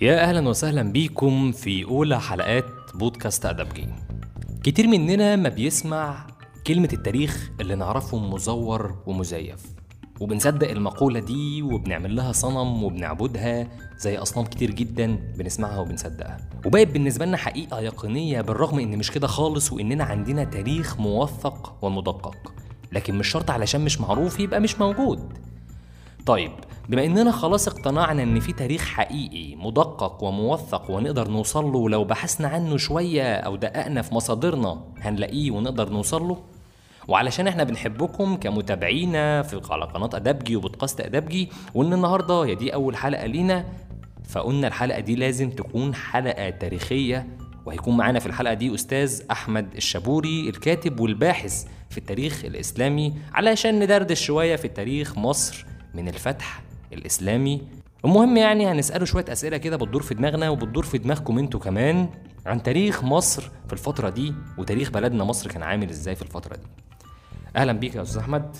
يا أهلا وسهلا بيكم في أولى حلقات بودكاست ادبجي كتير مننا ما بيسمع كلمة التاريخ اللي نعرفه مزور ومزيف. وبنصدق المقولة دي وبنعمل لها صنم وبنعبدها زي أصنام كتير جدا بنسمعها وبنصدقها. وبقت بالنسبة لنا حقيقة يقينية بالرغم إن مش كده خالص وإننا عندنا تاريخ موثق ومدقق. لكن مش شرط علشان مش معروف يبقى مش موجود. طيب بما إننا خلاص اقتنعنا إن في تاريخ حقيقي مدقق وموثق ونقدر نوصل له لو بحثنا عنه شوية أو دققنا في مصادرنا هنلاقيه ونقدر نوصل له وعلشان إحنا بنحبكم كمتابعينا في على قناة أدبجي وبودكاست أدبجي وإن النهارده هي دي أول حلقة لينا فقلنا الحلقة دي لازم تكون حلقة تاريخية وهيكون معانا في الحلقة دي أستاذ أحمد الشابوري الكاتب والباحث في التاريخ الإسلامي علشان ندردش شوية في تاريخ مصر من الفتح الإسلامي. المهم يعني هنسأله شوية أسئلة كده بتدور في دماغنا وبتدور في دماغكم أنتوا كمان عن تاريخ مصر في الفترة دي وتاريخ بلدنا مصر كان عامل إزاي في الفترة دي. أهلا بيك يا أستاذ أحمد.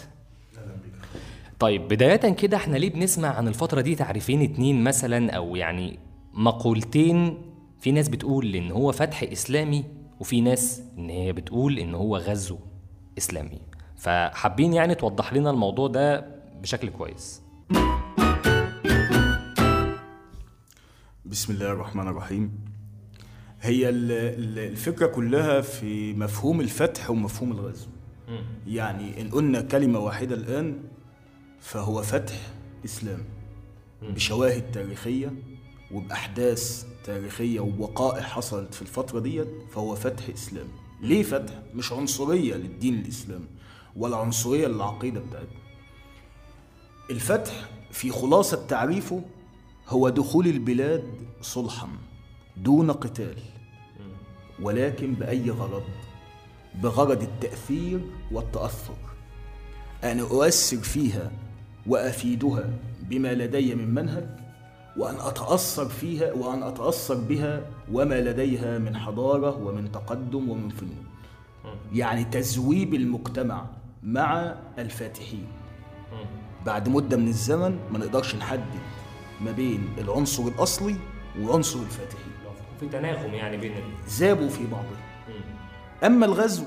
طيب بداية كده إحنا ليه بنسمع عن الفترة دي تعريفين اتنين مثلا أو يعني مقولتين؟ في ناس بتقول إن هو فتح إسلامي وفي ناس إن هي بتقول إن هو غزو إسلامي. فحابين يعني توضح لنا الموضوع ده بشكل كويس. بسم الله الرحمن الرحيم. هي ال- ال- الفكرة كلها في مفهوم الفتح ومفهوم الغزو. يعني إن قلنا كلمة واحدة الآن فهو فتح إسلام. بشواهد تاريخية وبأحداث تاريخية ووقائع حصلت في الفترة ديت فهو فتح إسلام. ليه فتح؟ مش عنصرية للدين الإسلامي ولا عنصرية للعقيدة بتاعتنا. الفتح في خلاصة تعريفه هو دخول البلاد صلحا دون قتال. ولكن بأي غرض؟ بغرض التأثير والتأثر. أن أؤثر فيها وأفيدها بما لدي من منهج وأن أتأثر فيها وأن أتأثر بها وما لديها من حضارة ومن تقدم ومن فنون. يعني تزويب المجتمع مع الفاتحين. بعد مدة من الزمن ما نقدرش نحدد ما بين العنصر الأصلي وعنصر الفاتحين في تناغم يعني بين ذابوا في بعضهم أما الغزو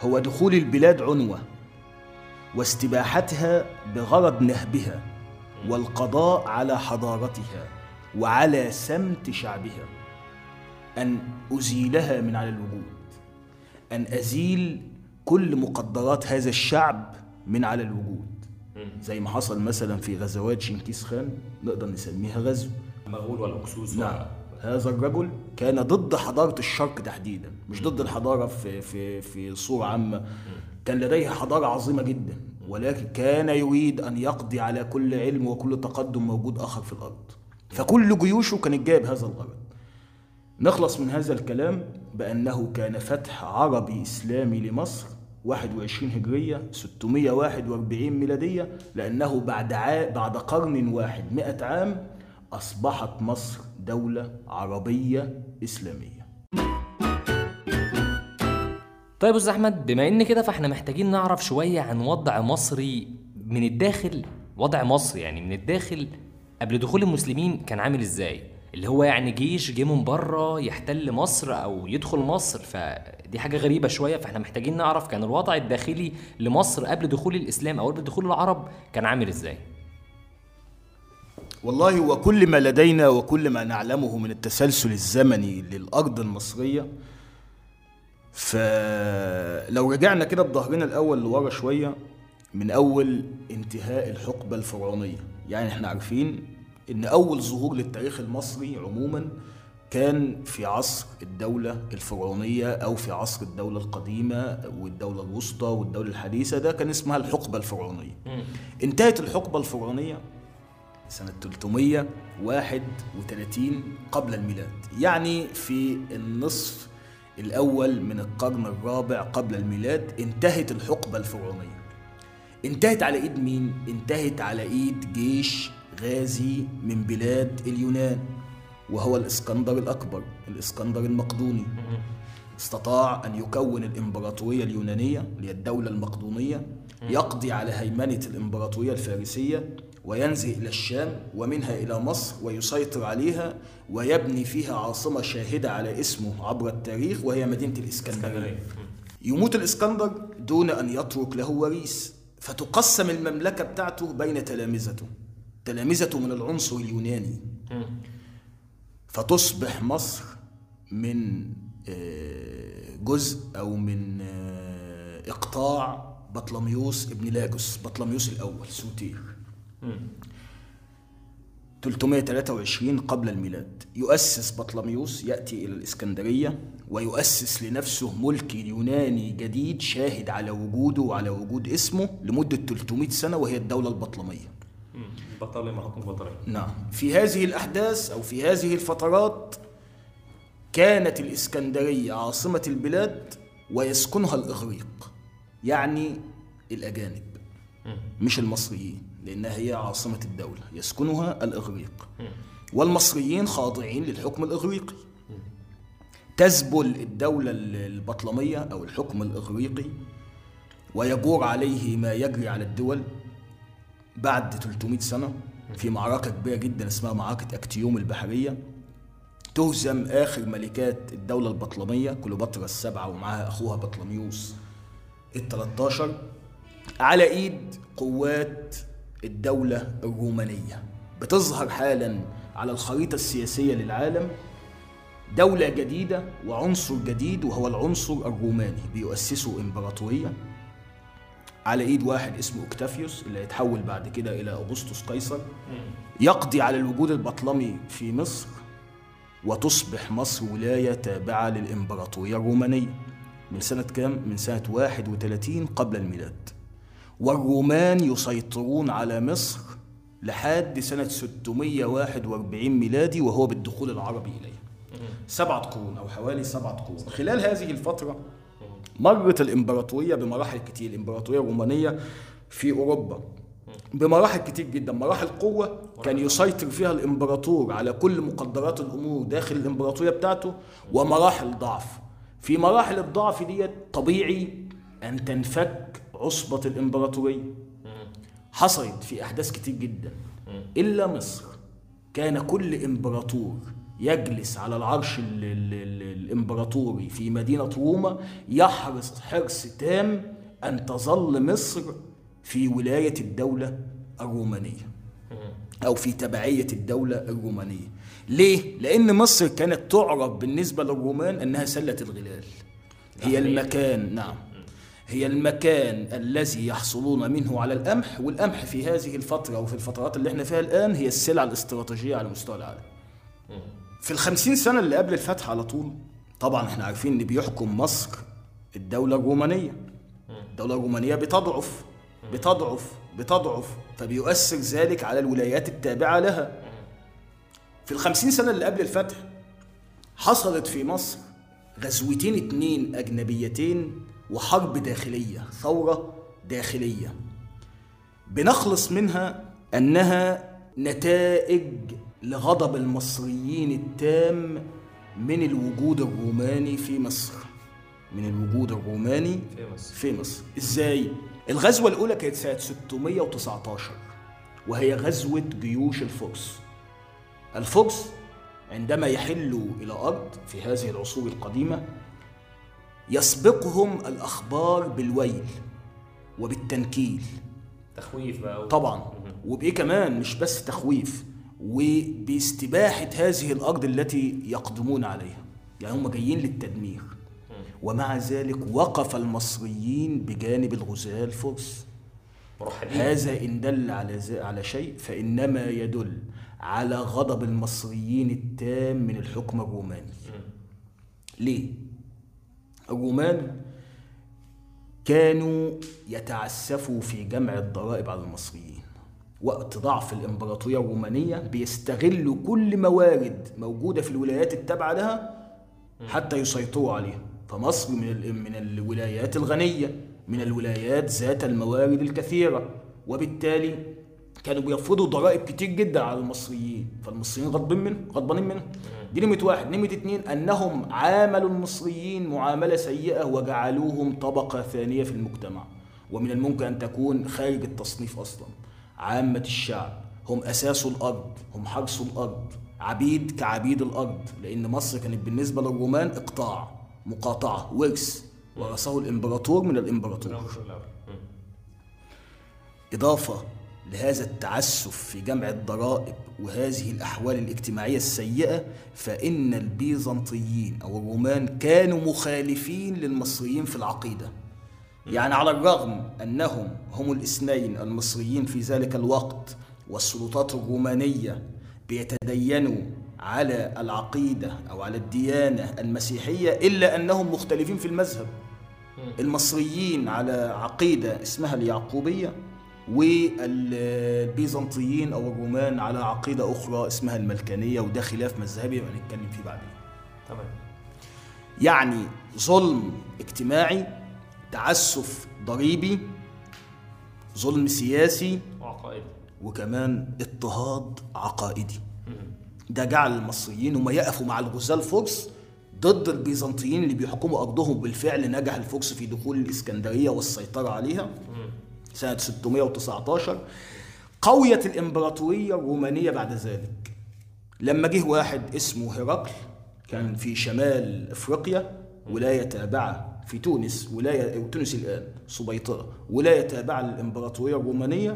هو دخول البلاد عنوة واستباحتها بغرض نهبها والقضاء على حضارتها وعلى سمت شعبها. أن أزيلها من على الوجود. أن أزيل كل مقدرات هذا الشعب من على الوجود. زي ما حصل مثلا في غزوات جنكيز خان نقدر نسميها غزو. مغول ولا هكسوس نعم. هذا الرجل كان ضد حضارة الشرق تحديدا مش ضد الحضارة في في في صورة عامة. كان لديه حضارة عظيمة جدا ولكن كان يريد أن يقضي على كل علم وكل تقدم موجود آخر في الأرض. فكل جيوشه كانت جايب هذا الغرض. نخلص من هذا الكلام بأنه كان فتح عربي إسلامي لمصر 21 هجرية 641 ميلادية لأنه بعد عا... بعد قرن واحد 100 عام أصبحت مصر دولة عربية إسلامية. طيب يا أستاذ أحمد بما إن كده فإحنا محتاجين نعرف شوية عن وضع مصري من الداخل وضع مصر يعني من الداخل قبل دخول المسلمين كان عامل إزاي؟ اللي هو يعني جيش جه من بره يحتل مصر أو يدخل مصر فدي حاجة غريبة شوية فاحنا محتاجين نعرف كان الوضع الداخلي لمصر قبل دخول الإسلام أو قبل دخول العرب كان عامل إزاي؟ والله وكل ما لدينا وكل ما نعلمه من التسلسل الزمني للأرض المصرية فلو رجعنا كده بظهرنا الأول لورا شوية من أول انتهاء الحقبة الفرعونية. يعني إحنا عارفين إن أول ظهور للتاريخ المصري عموما كان في عصر الدولة الفرعونية أو في عصر الدولة القديمة والدولة الوسطى والدولة الحديثة. ده كان اسمها الحقبة الفرعونية. انتهت الحقبة الفرعونية سنة 331 قبل الميلاد. يعني في النصف الأول من القرن الرابع قبل الميلاد انتهت الحقبة الفرعونية. انتهت على إيد مين؟ انتهت على إيد جيش غازي من بلاد اليونان وهو الإسكندر الأكبر الإسكندر المقدوني. استطاع أن يكون الإمبراطورية اليونانية اللي هي الدولة المقدونية يقضي على هيمنة الإمبراطورية الفارسية وينزل إلى الشام ومنها إلى مصر ويسيطر عليها ويبني فيها عاصمة شاهدة على اسمه عبر التاريخ وهي مدينة الإسكندرية. يموت الإسكندر دون أن يترك له وريث فتقسم المملكة بتاعته بين تلامذته. تلامذته من العنصر اليوناني. فتصبح مصر من آه، جزء أو من آه، إقطاع بطلميوس ابن لاجوس بطلميوس الأول سوتير. 323 قبل الميلاد. يؤسس بطلميوس يأتي إلى الإسكندرية ويؤسس لنفسه ملك يوناني جديد شاهد على وجوده وعلى وجود اسمه لمدة 300 سنة وهي الدولة البطلمية. بطل محكم بطريق نعم. في هذه الأحداث أو في هذه الفترات كانت الإسكندرية عاصمة البلاد ويسكنها الإغريق يعني الأجانب مش المصريين لأنها هي عاصمة الدولة يسكنها الإغريق. والمصريين خاضعين للحكم الإغريقي. تذبل الدولة البطلمية أو الحكم الإغريقي ويجور عليه ما يجري على الدول بعد 300 سنة في معركة كبيرة جدا اسمها معركة أكتيوم البحرية تهزم آخر ملكات الدولة البطلمية كليوباترا السبعة ومعها أخوها بطلميوس ال 13 على إيد قوات الدولة الرومانية. بتظهر حالا على الخريطة السياسية للعالم دولة جديدة وعنصر جديد وهو العنصر الروماني بيؤسسوا إمبراطورية. على إيد واحد اسمه أوكتافيوس اللي هيتحول بعد كده إلى أغسطس قيصر. يقضي على الوجود البطلمي في مصر وتصبح مصر ولاية تابعة للإمبراطورية الرومانية من سنة كام؟ من سنة 31 قبل الميلاد. والرومان يسيطرون على مصر لحد سنة 641 ميلادي وهو بالدخول العربي إليه سبعة قرون أو حوالي سبعة قرون. خلال هذه الفترة مرت الإمبراطورية بمراحل كتير الإمبراطورية الرومانية في أوروبا. بمراحل كتير جدا. مراحل قوة كان يسيطر فيها الإمبراطور على كل مقدرات الأمور داخل الإمبراطورية بتاعته ومراحل ضعف. في مراحل الضعف ديت طبيعي أن تنفك عصبة الإمبراطورية. حصلت في أحداث كتير جدا. إلا مصر. كان كل إمبراطور يجلس على العرش ال ال ال الإمبراطوري في مدينة روما يحرص حرص تام أن تظل مصر في ولاية الدولة الرومانية أو في تبعية الدولة الرومانية. ليه؟ لأن مصر كانت تعرف بالنسبة للرومان أنها سلة الغلال. هي المكان نعم. هي المكان الذي يحصلون منه على القمح والقمح في هذه الفترة وفي الفترات اللي إحنا فيها الآن هي السلعة الاستراتيجية على مستوى العالم. في الخمسين سنة اللي قبل الفتح على طول طبعا إحنا عارفين إن بيحكم مصر الدولة الرومانية. الدولة الرومانية بتضعف بتضعف بتضعف فبيؤثر ذلك على الولايات التابعة لها. في الخمسين سنة اللي قبل الفتح حصلت في مصر غزوتين اتنين أجنبيتين وحرب داخلية ثورة داخلية. بنخلص منها أنها نتائج لغضب المصريين التام من الوجود الروماني في مصر. من الوجود الروماني في مصر. في مصر. إزاي؟ الغزوة الأولى كانت سنة 619 وهي غزوة جيوش الفرس الفرس عندما يحلوا إلى أرض في هذه العصور القديمة يسبقهم الأخبار بالويل وبالتنكيل. تخويف بقى طبعا. وبإيه كمان؟ مش بس تخويف. وباستباحة هذه الأرض التي يقدمون عليها. يعني هم جايين للتدمير. ومع ذلك وقف المصريين بجانب الغزاة الفرس. مرحبين. هذا إن دل على على شيء فإنما يدل على غضب المصريين التام من الحكم الروماني. ليه؟ الرومان كانوا يتعسفوا في جمع الضرائب على المصريين. وقت ضعف الإمبراطورية الرومانية بيستغلوا كل موارد موجودة في الولايات التابعة لها حتى يسيطروا عليها. فمصر من من الولايات الغنية من الولايات ذات الموارد الكثيرة. وبالتالي كانوا بيفرضوا ضرائب كتير جدا على المصريين. فالمصريين غضبين منه غضبانين منهم. دي نمرة واحد. نمرة اتنين أنهم عاملوا المصريين معاملة سيئة وجعلوهم طبقة ثانية في المجتمع. ومن الممكن أن تكون خارج التصنيف أصلا. عامة الشعب هم أساس الأرض هم حرس الأرض عبيد كعبيد الأرض لأن مصر كانت بالنسبة للرومان إقطاع مقاطعة ورث ورثه الإمبراطور من الإمبراطور. إضافة لهذا التعسف في جمع الضرائب وهذه الأحوال الاجتماعية السيئة فإن البيزنطيين أو الرومان كانوا مخالفين للمصريين في العقيدة. يعني على الرغم أنهم هم الاثنين المصريين في ذلك الوقت والسلطات الرومانية بيتدينوا على العقيدة أو على الديانة المسيحية إلا أنهم مختلفين في المذهب. المصريين على عقيدة اسمها اليعقوبية والبيزنطيين أو الرومان على عقيدة أخرى اسمها الملكانية وده خلاف مذهبي هنتكلم فيه بعدين. تمام. يعني ظلم اجتماعي تعسف ضريبي ظلم سياسي وعقائدي. وكمان اضطهاد عقائدي. ده جعل المصريين هم يقفوا مع الغزاة الفرس ضد البيزنطيين اللي بيحكموا أرضهم بالفعل نجح الفرس في دخول الإسكندرية والسيطرة عليها سنة 619 قويت الإمبراطورية الرومانية بعد ذلك. لما جه واحد اسمه هرقل كان في شمال أفريقيا ولاية تابعة في تونس ولاية تونس الآن سبيطرة ولاية تابعة للإمبراطورية الرومانية.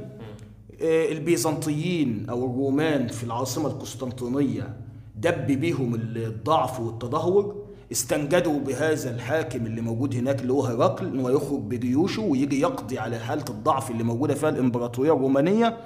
آه، البيزنطيين أو الرومان في العاصمة القسطنطينية دب بيهم الضعف والتدهور استنجدوا بهذا الحاكم اللي موجود هناك اللي هو هرقل انه يخرج بجيوشه ويجي يقضي على حالة الضعف اللي موجودة فيها الإمبراطورية الرومانية.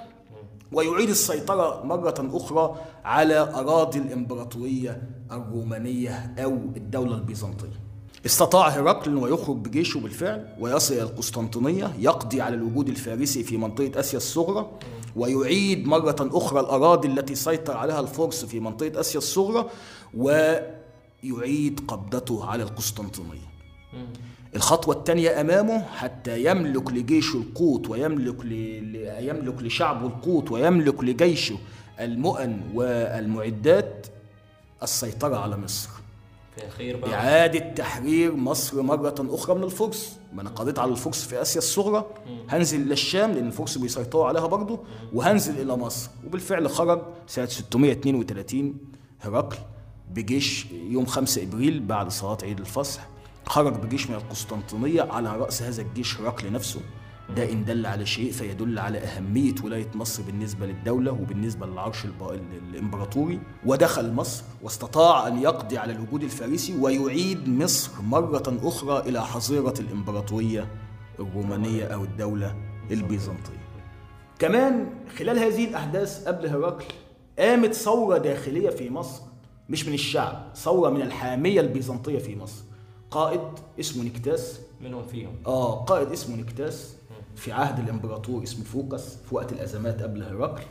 ويعيد السيطرة مرة أخرى على أراضي الإمبراطورية الرومانية أو الدولة البيزنطية. استطاع هرقل أنه يخرج بجيشه بالفعل ويصل إلى القسطنطينية يقضي على الوجود الفارسي في منطقة آسيا الصغرى ويعيد مرة أخرى الأراضي التي سيطر عليها الفرس في منطقة آسيا الصغرى ويعيد قبضته على القسطنطينية. الخطوة الثانية أمامه حتى يملك لجيشه القوت ويملك ل... يملك لشعبه القوت ويملك لجيشه المؤن والمعدات السيطرة على مصر. إعادة تحرير مصر مرة أخرى من الفرس ما أنا قضيت على الفرس في آسيا الصغرى. هنزل إلى الشام لأن الفرس بيسيطروا عليها برضه. وهنزل إلى مصر. وبالفعل خرج سنة 632 هرقل بجيش يوم 5 إبريل بعد صلاة عيد الفصح. خرج بجيش من القسطنطينية على رأس هذا الجيش هرقل نفسه. ده إن دل على شيء فيدل على أهمية ولاية مصر بالنسبة للدولة وبالنسبة للعرش الإمبراطوري. ودخل مصر واستطاع أن يقضي على الوجود الفارسي ويعيد مصر مرة أخرى إلى حظيرة الإمبراطورية الرومانية أو الدولة البيزنطية. كمان خلال هذه الأحداث قبل هرقل قامت ثورة داخلية في مصر مش من الشعب ثورة من الحامية البيزنطية في مصر. قائد اسمه نكتاس. منهم فيهم. آه قائد اسمه نكتاس. في عهد الإمبراطور اسمه فوكس في وقت الأزمات قبل هرقل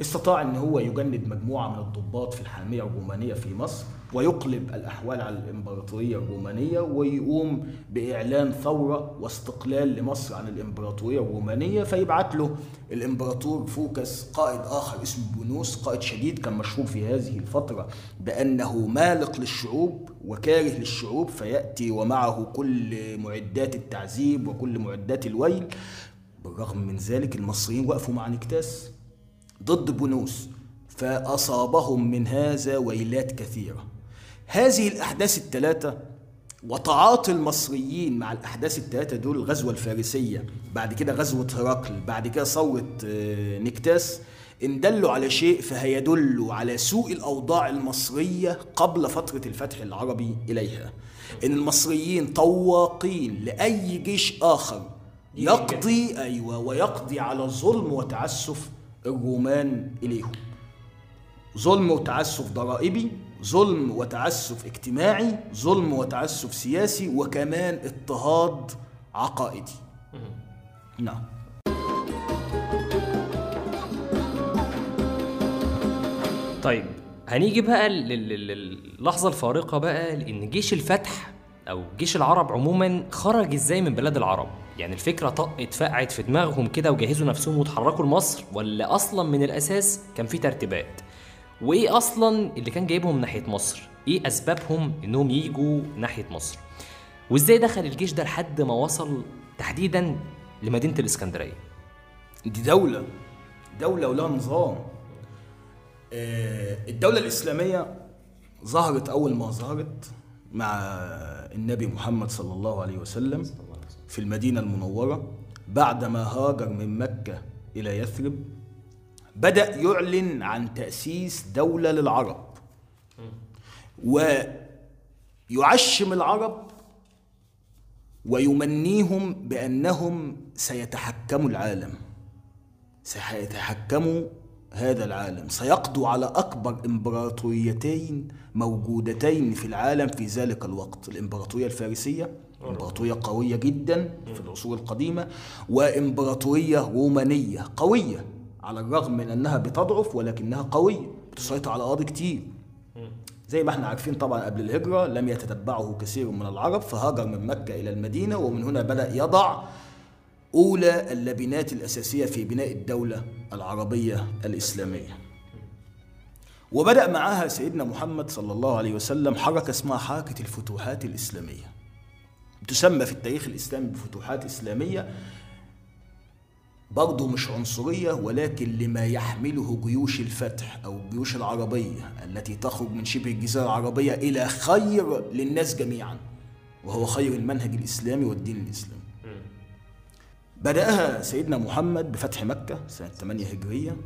استطاع إن هو يجند مجموعة من الضباط في الحامية الرومانية في مصر ويقلب الأحوال على الإمبراطورية الرومانية ويقوم بإعلان ثورة واستقلال لمصر عن الإمبراطورية الرومانية فيبعت له الإمبراطور فوكس قائد آخر اسمه بونوس قائد شديد كان مشهور في هذه الفترة بأنه مالق للشعوب وكاره للشعوب فيأتي ومعه كل معدات التعذيب وكل معدات الويل بالرغم من ذلك المصريين وقفوا مع نكتاس ضد بونوس فأصابهم من هذا ويلات كثيرة. هذه الأحداث الثلاثة وتعاطي المصريين مع الأحداث الثلاثة دول الغزوة الفارسية بعد كده غزوة هرقل بعد كده ثورة آه، نكتاس إن دلوا على شيء فهيدلوا على سوء الأوضاع المصرية قبل فترة الفتح العربي إليها. إن المصريين طواقين لأي جيش آخر يقضي أيوة ويقضي على ظلم وتعسف الرومان إليهم. ظلم وتعسف ضرائبي ظلم وتعسف اجتماعي ظلم وتعسف سياسي وكمان اضطهاد عقائدي. نعم. طيب هنيجي بقى لل- لل- للحظة الفارقة بقى لأن جيش الفتح أو جيش العرب عموما خرج إزاي من بلاد العرب؟ يعني الفكرة طقت فقعت في دماغهم كده وجهزوا نفسهم وتحركوا لمصر ولا أصلا من الأساس كان في ترتيبات؟ وإيه أصلا اللي كان جايبهم ناحية مصر؟ إيه أسبابهم إنهم يجوا ناحية مصر؟ وإزاي دخل الجيش ده لحد ما وصل تحديدا لمدينة الإسكندرية؟ دي دولة دولة ولها نظام آه، الدولة الإسلامية ظهرت أول ما ظهرت مع النبي محمد صلى الله عليه وسلم في المدينة المنورة بعدما هاجر من مكة إلى يثرب بدأ يعلن عن تأسيس دولة للعرب. ويعشم العرب ويمنيهم بأنهم سيتحكموا العالم سيتحكموا هذا العالم. سيقضوا على أكبر إمبراطوريتين موجودتين في العالم في ذلك الوقت. الإمبراطورية الفارسية إمبراطورية قوية جدا في العصور القديمة وإمبراطورية رومانية قوية على الرغم من أنها بتضعف ولكنها قوية بتسيطر على أراضي كتير. زي ما إحنا عارفين طبعا قبل الهجرة لم يتتبعه كثير من العرب فهاجر من مكة إلى المدينة ومن هنا بدأ يضع أولى اللبنات الأساسية في بناء الدولة العربية الإسلامية. وبدأ معها سيدنا محمد صلى الله عليه وسلم حركة اسمها حركة الفتوحات الإسلامية. تسمى في التاريخ الإسلامي بفتوحات إسلامية برضه مش عنصرية ولكن لما يحمله جيوش الفتح أو الجيوش العربية التي تخرج من شبه الجزيرة العربية إلى خير للناس جميعا وهو خير المنهج الإسلامي والدين الإسلامي. بدأها سيدنا محمد بفتح مكة سنة 8 هجرية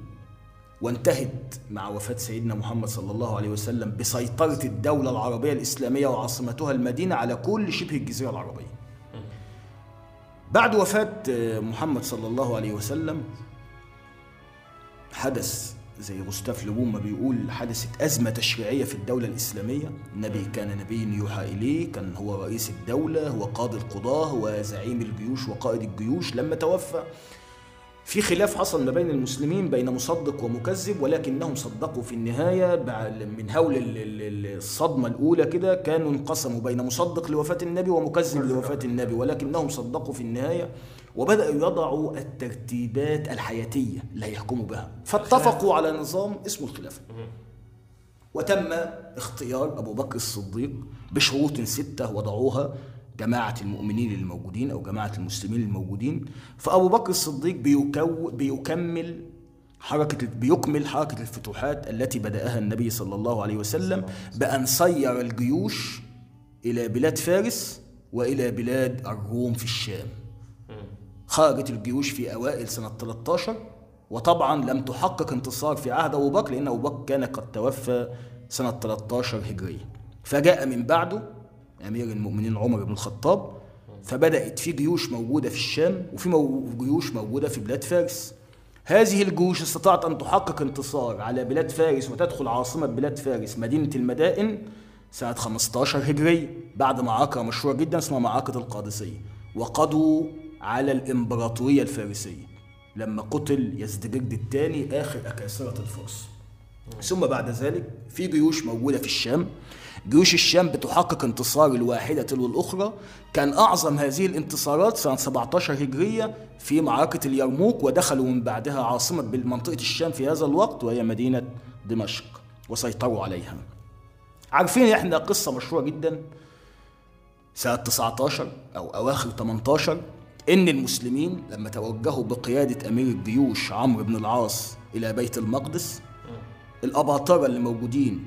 وانتهت مع وفاة سيدنا محمد صلى الله عليه وسلم بسيطرة الدولة العربية الإسلامية وعاصمتها المدينة على كل شبه الجزيرة العربية. بعد وفاة محمد صلى الله عليه وسلم حدث زي غوستاف لوبون ما بيقول حدثت أزمة تشريعية في الدولة الإسلامية. النبي كان نبي يوحى إليه كان هو رئيس الدولة هو قاضي القضاة وزعيم الجيوش وقائد الجيوش لما توفى. في خلاف حصل ما بين المسلمين بين مصدق ومكذب ولكنهم صدقوا في النهاية من هول الصدمة الأولى كده كانوا انقسموا بين مصدق لوفاة النبي ومكذب لوفاة النبي ولكنهم صدقوا في النهاية. وبدأوا يضعوا الترتيبات الحياتية اللي هيحكموا بها. فاتفقوا على نظام اسمه الخلافة. وتم اختيار أبو بكر الصديق بشروط ستة وضعوها جماعة المؤمنين الموجودين أو جماعة المسلمين الموجودين فأبو بكر الصديق بيكو بيكمل حركة بيكمل حركة الفتوحات التي بدأها النبي صلى الله عليه وسلم بأن سير الجيوش إلى بلاد فارس وإلى بلاد الروم في الشام. خرجت الجيوش في أوائل سنة 13 وطبعا لم تحقق انتصار في عهد أبو بكر لأن أبو بكر كان قد توفى سنة 13 هجرية فجاء من بعده أمير المؤمنين عمر بن الخطاب فبدأت في جيوش موجودة في الشام وفي. جيوش موجودة في بلاد فارس هذه الجيوش استطاعت أن تحقق انتصار على بلاد فارس وتدخل عاصمة بلاد فارس مدينة المدائن سنة 15 هجرية بعد معركة مشهورة جدا اسمها معركة القادسية وقضوا على الإمبراطورية الفارسية. لما قتل يزدجرد الثاني آخر أكاسرة الفرس. ثم بعد ذلك في جيوش موجودة في الشام. جيوش الشام بتحقق انتصار الواحدة تلو الأخرى كان أعظم هذه الانتصارات سنة 17 هجرية في معركة اليرموك ودخلوا من بعدها عاصمة منطقة الشام في هذا الوقت وهي مدينة دمشق وسيطروا عليها. عارفين إحنا قصة مشهورة جدا؟ سنة 19 أو أواخر 18 إن المسلمين لما توجهوا بقيادة أمير الجيوش عمرو بن العاص إلى بيت المقدس الأباطرة اللي موجودين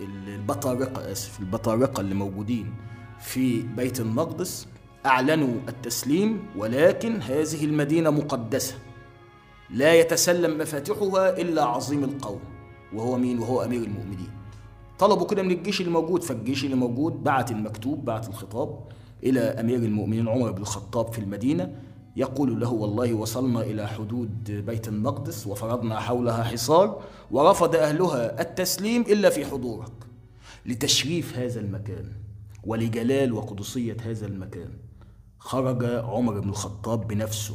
البطارقة آسف البطارقة اللي موجودين في بيت المقدس أعلنوا التسليم ولكن هذه المدينة مقدسة. لا يتسلم مفاتيحها إلا عظيم القوم وهو مين؟ وهو أمير المؤمنين. طلبوا كده من الجيش اللي موجود فالجيش اللي موجود بعت المكتوب بعت الخطاب إلى أمير المؤمنين عمر بن الخطاب في المدينة يقول له والله وصلنا إلى حدود بيت المقدس وفرضنا حولها حصار ورفض أهلها التسليم إلا في حضورك. لتشريف هذا المكان ولجلال وقدسية هذا المكان خرج عمر بن الخطاب بنفسه.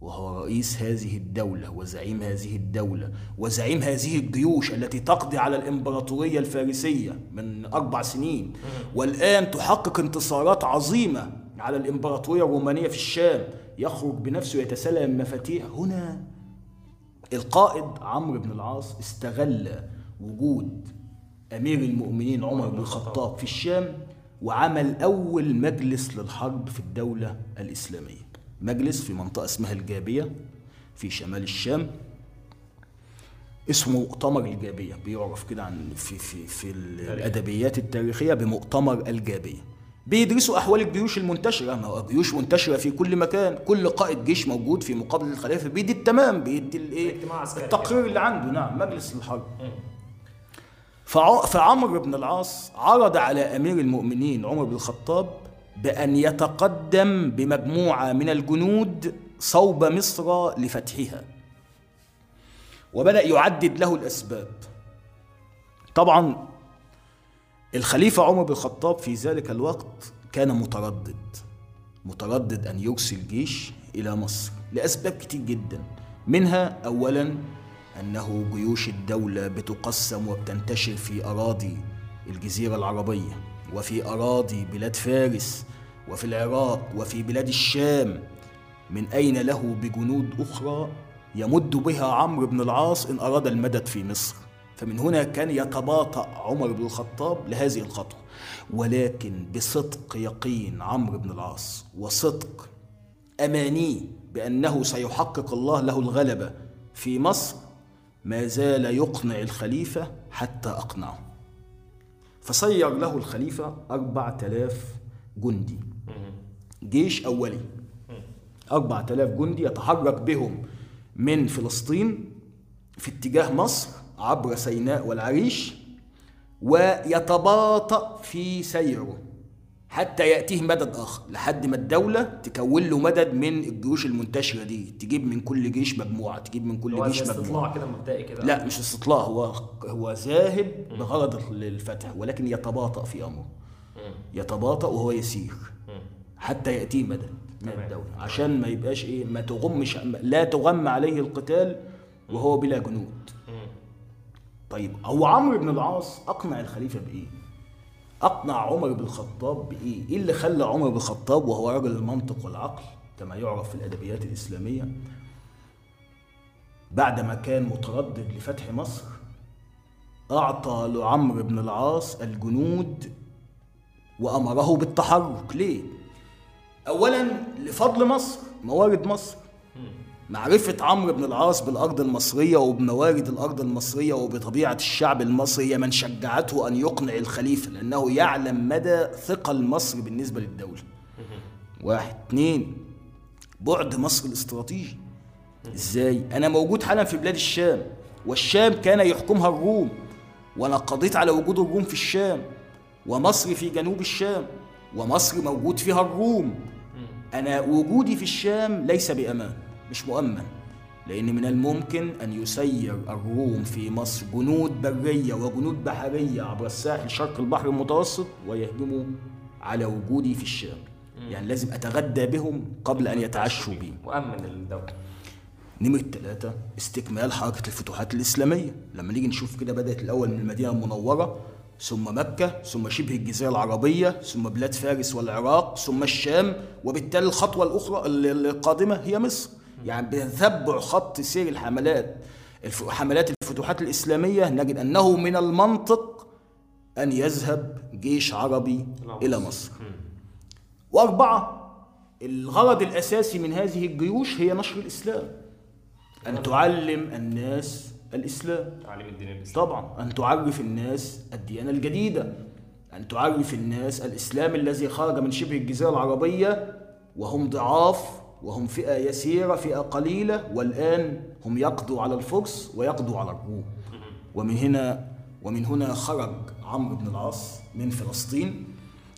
وهو رئيس هذه الدولة وزعيم هذه الدولة وزعيم هذه الجيوش التي تقضي على الإمبراطورية الفارسية من أربع سنين. والآن تحقق انتصارات عظيمة على الإمبراطورية الرومانية في الشام. يخرج بنفسه يتسلم مفاتيح. هنا القائد عمرو بن العاص استغل وجود أمير المؤمنين عمر بن الخطاب. في الشام وعمل أول مجلس للحرب في الدولة الإسلامية. مجلس في منطقة اسمها الجابية في شمال الشام. اسمه مؤتمر الجابية بيعرف كده عن في في في الأدبيات التاريخية بمؤتمر الجابية. بيدرسوا أحوال الجيوش المنتشرة ما هو جيوش منتشرة في كل مكان كل قائد جيش موجود في مقابلة الخليفة بيدي التمام بيدي الإيه التقرير اللي عنده. نعم مجلس الحرب. فع- فعمرو بن العاص عرض على أمير المؤمنين عمر بن الخطاب بأن يتقدم بمجموعة من الجنود صوب مصر لفتحها. وبدأ يعدد له الأسباب. طبعا الخليفة عمر بن الخطاب في ذلك الوقت كان متردد متردد أن يرسل جيش إلى مصر لأسباب كتير جدا. منها اولا أنه جيوش الدولة بتقسم وبتنتشر في أراضي الجزيرة العربية. وفي أراضي بلاد فارس وفي العراق وفي بلاد الشام. من أين له بجنود أخرى يمد بها عمرو بن العاص إن أراد المدد في مصر؟ فمن هنا كان يتباطأ عمر بن الخطاب لهذه الخطوة. ولكن بصدق يقين عمرو بن العاص وصدق أمانيه بأنه سيحقق الله له الغلبة في مصر ما زال يقنع الخليفة حتى أقنعه. فصير له الخليفة أربعة آلاف جندي. جيش أولي. أربعة آلاف جندي يتحرك بهم من فلسطين في اتجاه مصر عبر سيناء والعريش ويتباطأ في سيره. حتى يأتيه مدد آخر لحد ما الدولة تكون له مدد من الجيوش المنتشرة دي تجيب من كل جيش مجموعة تجيب من كل جيش مجموعة. استطلاع كده مبدئي كده. لا مش استطلاع هو هو ذاهب بغرض الفتح ولكن يتباطأ في أمره. يتباطأ وهو يسير. حتى يأتيه مدد من. الدولة عشان ما يبقاش إيه ما تغمش لا تغم عليه القتال وهو بلا جنود. طيب هو عمرو بن العاص أقنع الخليفة بإيه؟ أقنع عمر بن الخطاب بإيه؟ إيه اللي خلى عمر بن الخطاب وهو رجل المنطق والعقل كما يعرف في الأدبيات الإسلامية بعدما كان متردد لفتح مصر أعطى لعمرو بن العاص الجنود وأمره بالتحرك ليه؟ أولا لفضل مصر موارد مصر معرفة عمرو بن العاص بالأرض المصرية وبموارد الأرض المصرية وبطبيعة الشعب المصري هي من شجعته أن يقنع الخليفة لأنه يعلم مدى ثقل مصر بالنسبة للدولة. واحد. اتنين. بعد مصر الاستراتيجي. إزاي؟ أنا موجود حالا في بلاد الشام والشام كان يحكمها الروم وأنا قضيت على وجود الروم في الشام ومصر في جنوب الشام ومصر موجود فيها الروم. أنا وجودي في الشام ليس بأمان. مش مؤمن لأن من الممكن أن يسير الروم في مصر جنود برية وجنود بحرية عبر الساحل شرق البحر المتوسط ويهجموا على وجودي في الشام. يعني لازم أتغدى بهم قبل أن يتعشوا بي. مؤمن الدولة. نمرة ثلاثة استكمال حركة الفتوحات الإسلامية. لما نيجي نشوف كده بدأت الأول من المدينة المنورة ثم مكة ثم شبه الجزيرة العربية ثم بلاد فارس والعراق ثم الشام وبالتالي الخطوة الأخرى ال- القادمة هي مصر. يعني بتتبع خط سير الحملات حملات الفتوحات الإسلامية نجد أنه من المنطق أن يذهب جيش عربي إلى مصر. وأربعة الغرض الأساسي من هذه الجيوش هي نشر الإسلام أن تعلم الناس الإسلام. تعليم الدين الإسلامي. طبعا. أن تعرف الناس الديانة الجديدة أن تعرف الناس الإسلام الذي خرج من شبه الجزيرة العربية وهم ضعاف وهم فئة يسيرة فئة قليلة والآن هم يقضوا على الفرس ويقضوا على الروم ومن هنا ومن هنا خرج عمرو بن العاص من فلسطين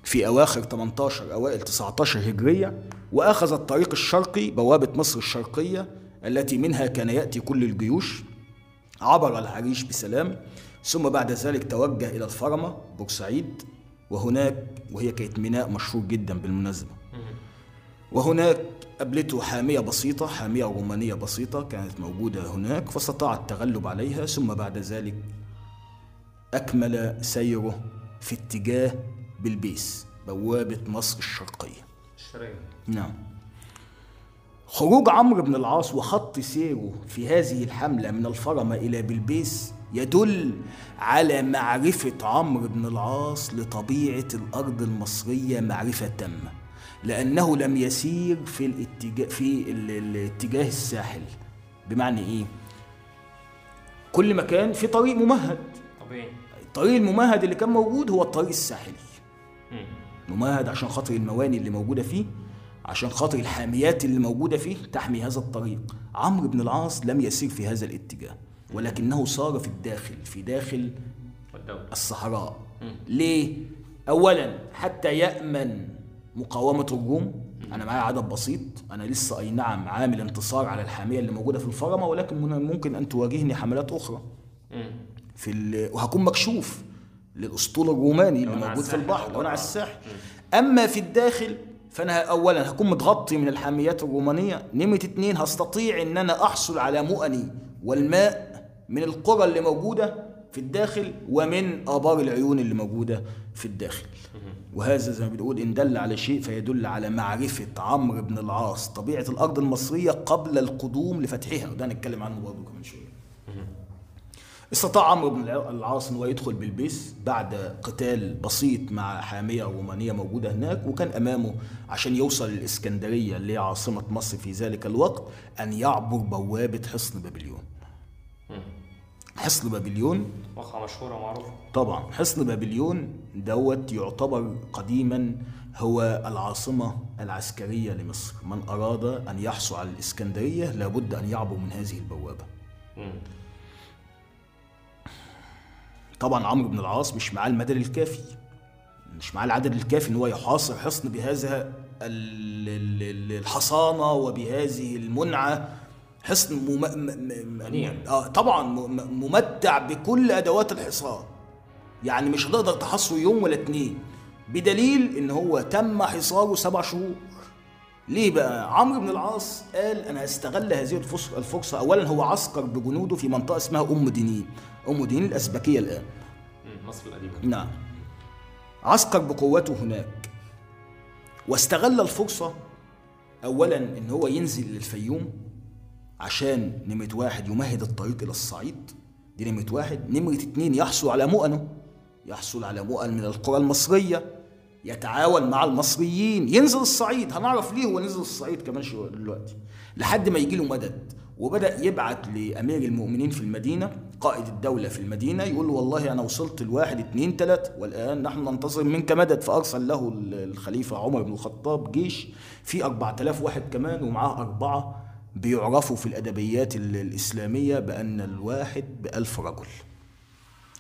في أواخر 18 أوائل 19 هجرية وأخذ الطريق الشرقي بوابة مصر الشرقية التي منها كان يأتي كل الجيوش عبر العريش بسلام ثم بعد ذلك توجه إلى الفرمة بورسعيد وهناك وهي كانت ميناء مشهور جدا بالمناسبة. وهناك قابلته حامية بسيطة حامية رومانية بسيطة كانت موجودة هناك فاستطاع التغلب عليها ثم بعد ذلك أكمل سيره في اتجاه بلبيس بوابة مصر الشرقية. الشرقية. نعم. خروج عمرو بن العاص وخط سيره في هذه الحملة من الفرمة إلى بلبيس يدل على معرفة عمرو بن العاص لطبيعة الأرض المصرية معرفة تامة. لأنه لم يسير في الاتجاه في ال- الاتجاه الساحل. بمعنى إيه؟ كل مكان في طريق ممهد. طبيعي. الطريق الممهد اللي كان موجود هو الطريق الساحلي ممهد عشان خاطر المواني اللي موجودة فيه عشان خاطر الحاميات اللي موجودة فيه تحمي هذا الطريق. عمرو بن العاص لم يسير في هذا الاتجاه ولكنه صار في الداخل في داخل الصحراء. ليه؟ اولا حتى يأمن مقاومة الروم أنا معايا عدد بسيط. أنا لسه أي نعم عامل انتصار على الحامية اللي موجودة في الفرمه ولكن من- ممكن أن تواجهني حملات أخرى. في ال... وهكون مكشوف للأسطول الروماني اللي موجود في البحر أو لو أنا على. الساحل. أما في الداخل فأنا اولا هكون متغطي من الحاميات الرومانية. نمره اتنين هستطيع إن أنا أحصل على مؤني والماء من القرى اللي موجودة في الداخل ومن آبار العيون اللي موجودة في الداخل. وهذا زي ما بنقول إن دل على شيء فيدل على معرفة عمرو بن العاص طبيعة الأرض المصرية قبل القدوم لفتحها. وده هنتكلم عنه برضه كمان شوية. استطاع عمرو بن الع- العاص انه يدخل بالبيس بعد قتال بسيط مع حامية رومانية موجودة هناك وكان أمامه عشان يوصل للاسكندريه اللي هي عاصمه مصر في ذلك الوقت أن يعبر بوابة حصن بابليون. حصن بابليون. واقعة مشهورة ومعروفة طبعا حصن بابليون دوت يعتبر قديما هو العاصمة العسكرية لمصر. من أراد أن يحصل على الإسكندرية لابد أن يعبر من هذه البوابة. طبعا عمرو بن العاص مش معاه المدد الكافي. مش معاه العدد الكافي إن هو يحاصر حصن بهذا ال- ال- ال- الحصانة وبهذه المنعة. حصن مم... م... م... منيع. آه طبعا م... ممتع بكل أدوات الحصار يعني مش هتقدر تحصره يوم ولا اتنين. بدليل إن هو تم حصاره سبع شهور. ليه بقى؟ عمرو بن العاص قال أنا هستغل هذه الفرصه الفرصة. اولا هو عسكر بجنوده في منطقة اسمها أم دينين. أم دينين الأسبكية الآن. مصر القديمة. نعم. عسكر بقوته هناك. واستغل الفرصة أولا إن هو ينزل للفيوم. عشان نمرة واحد يمهد الطريق إلى الصعيد. دي نمرة واحد. نمرة اتنين يحصل على مؤنة. يحصل على مؤن من القرى المصرية. يتعاون مع المصريين. ينزل الصعيد. هنعرف ليه هو نزل الصعيد كمان شوية دلوقتي. لحد ما يجي له مدد. وبدأ يبعت لأمير المؤمنين في المدينة قائد الدولة في المدينة يقول له والله أنا وصلت لواحد اتنين تلاتة والآن نحن ننتظر منك مدد. فأرسل له الخليفة عمر بن الخطاب جيش في أربعة آلاف واحد كمان ومعاه أربعة بيعرفوا في الأدبيات ال- الإسلامية بأن الواحد بألف رجل.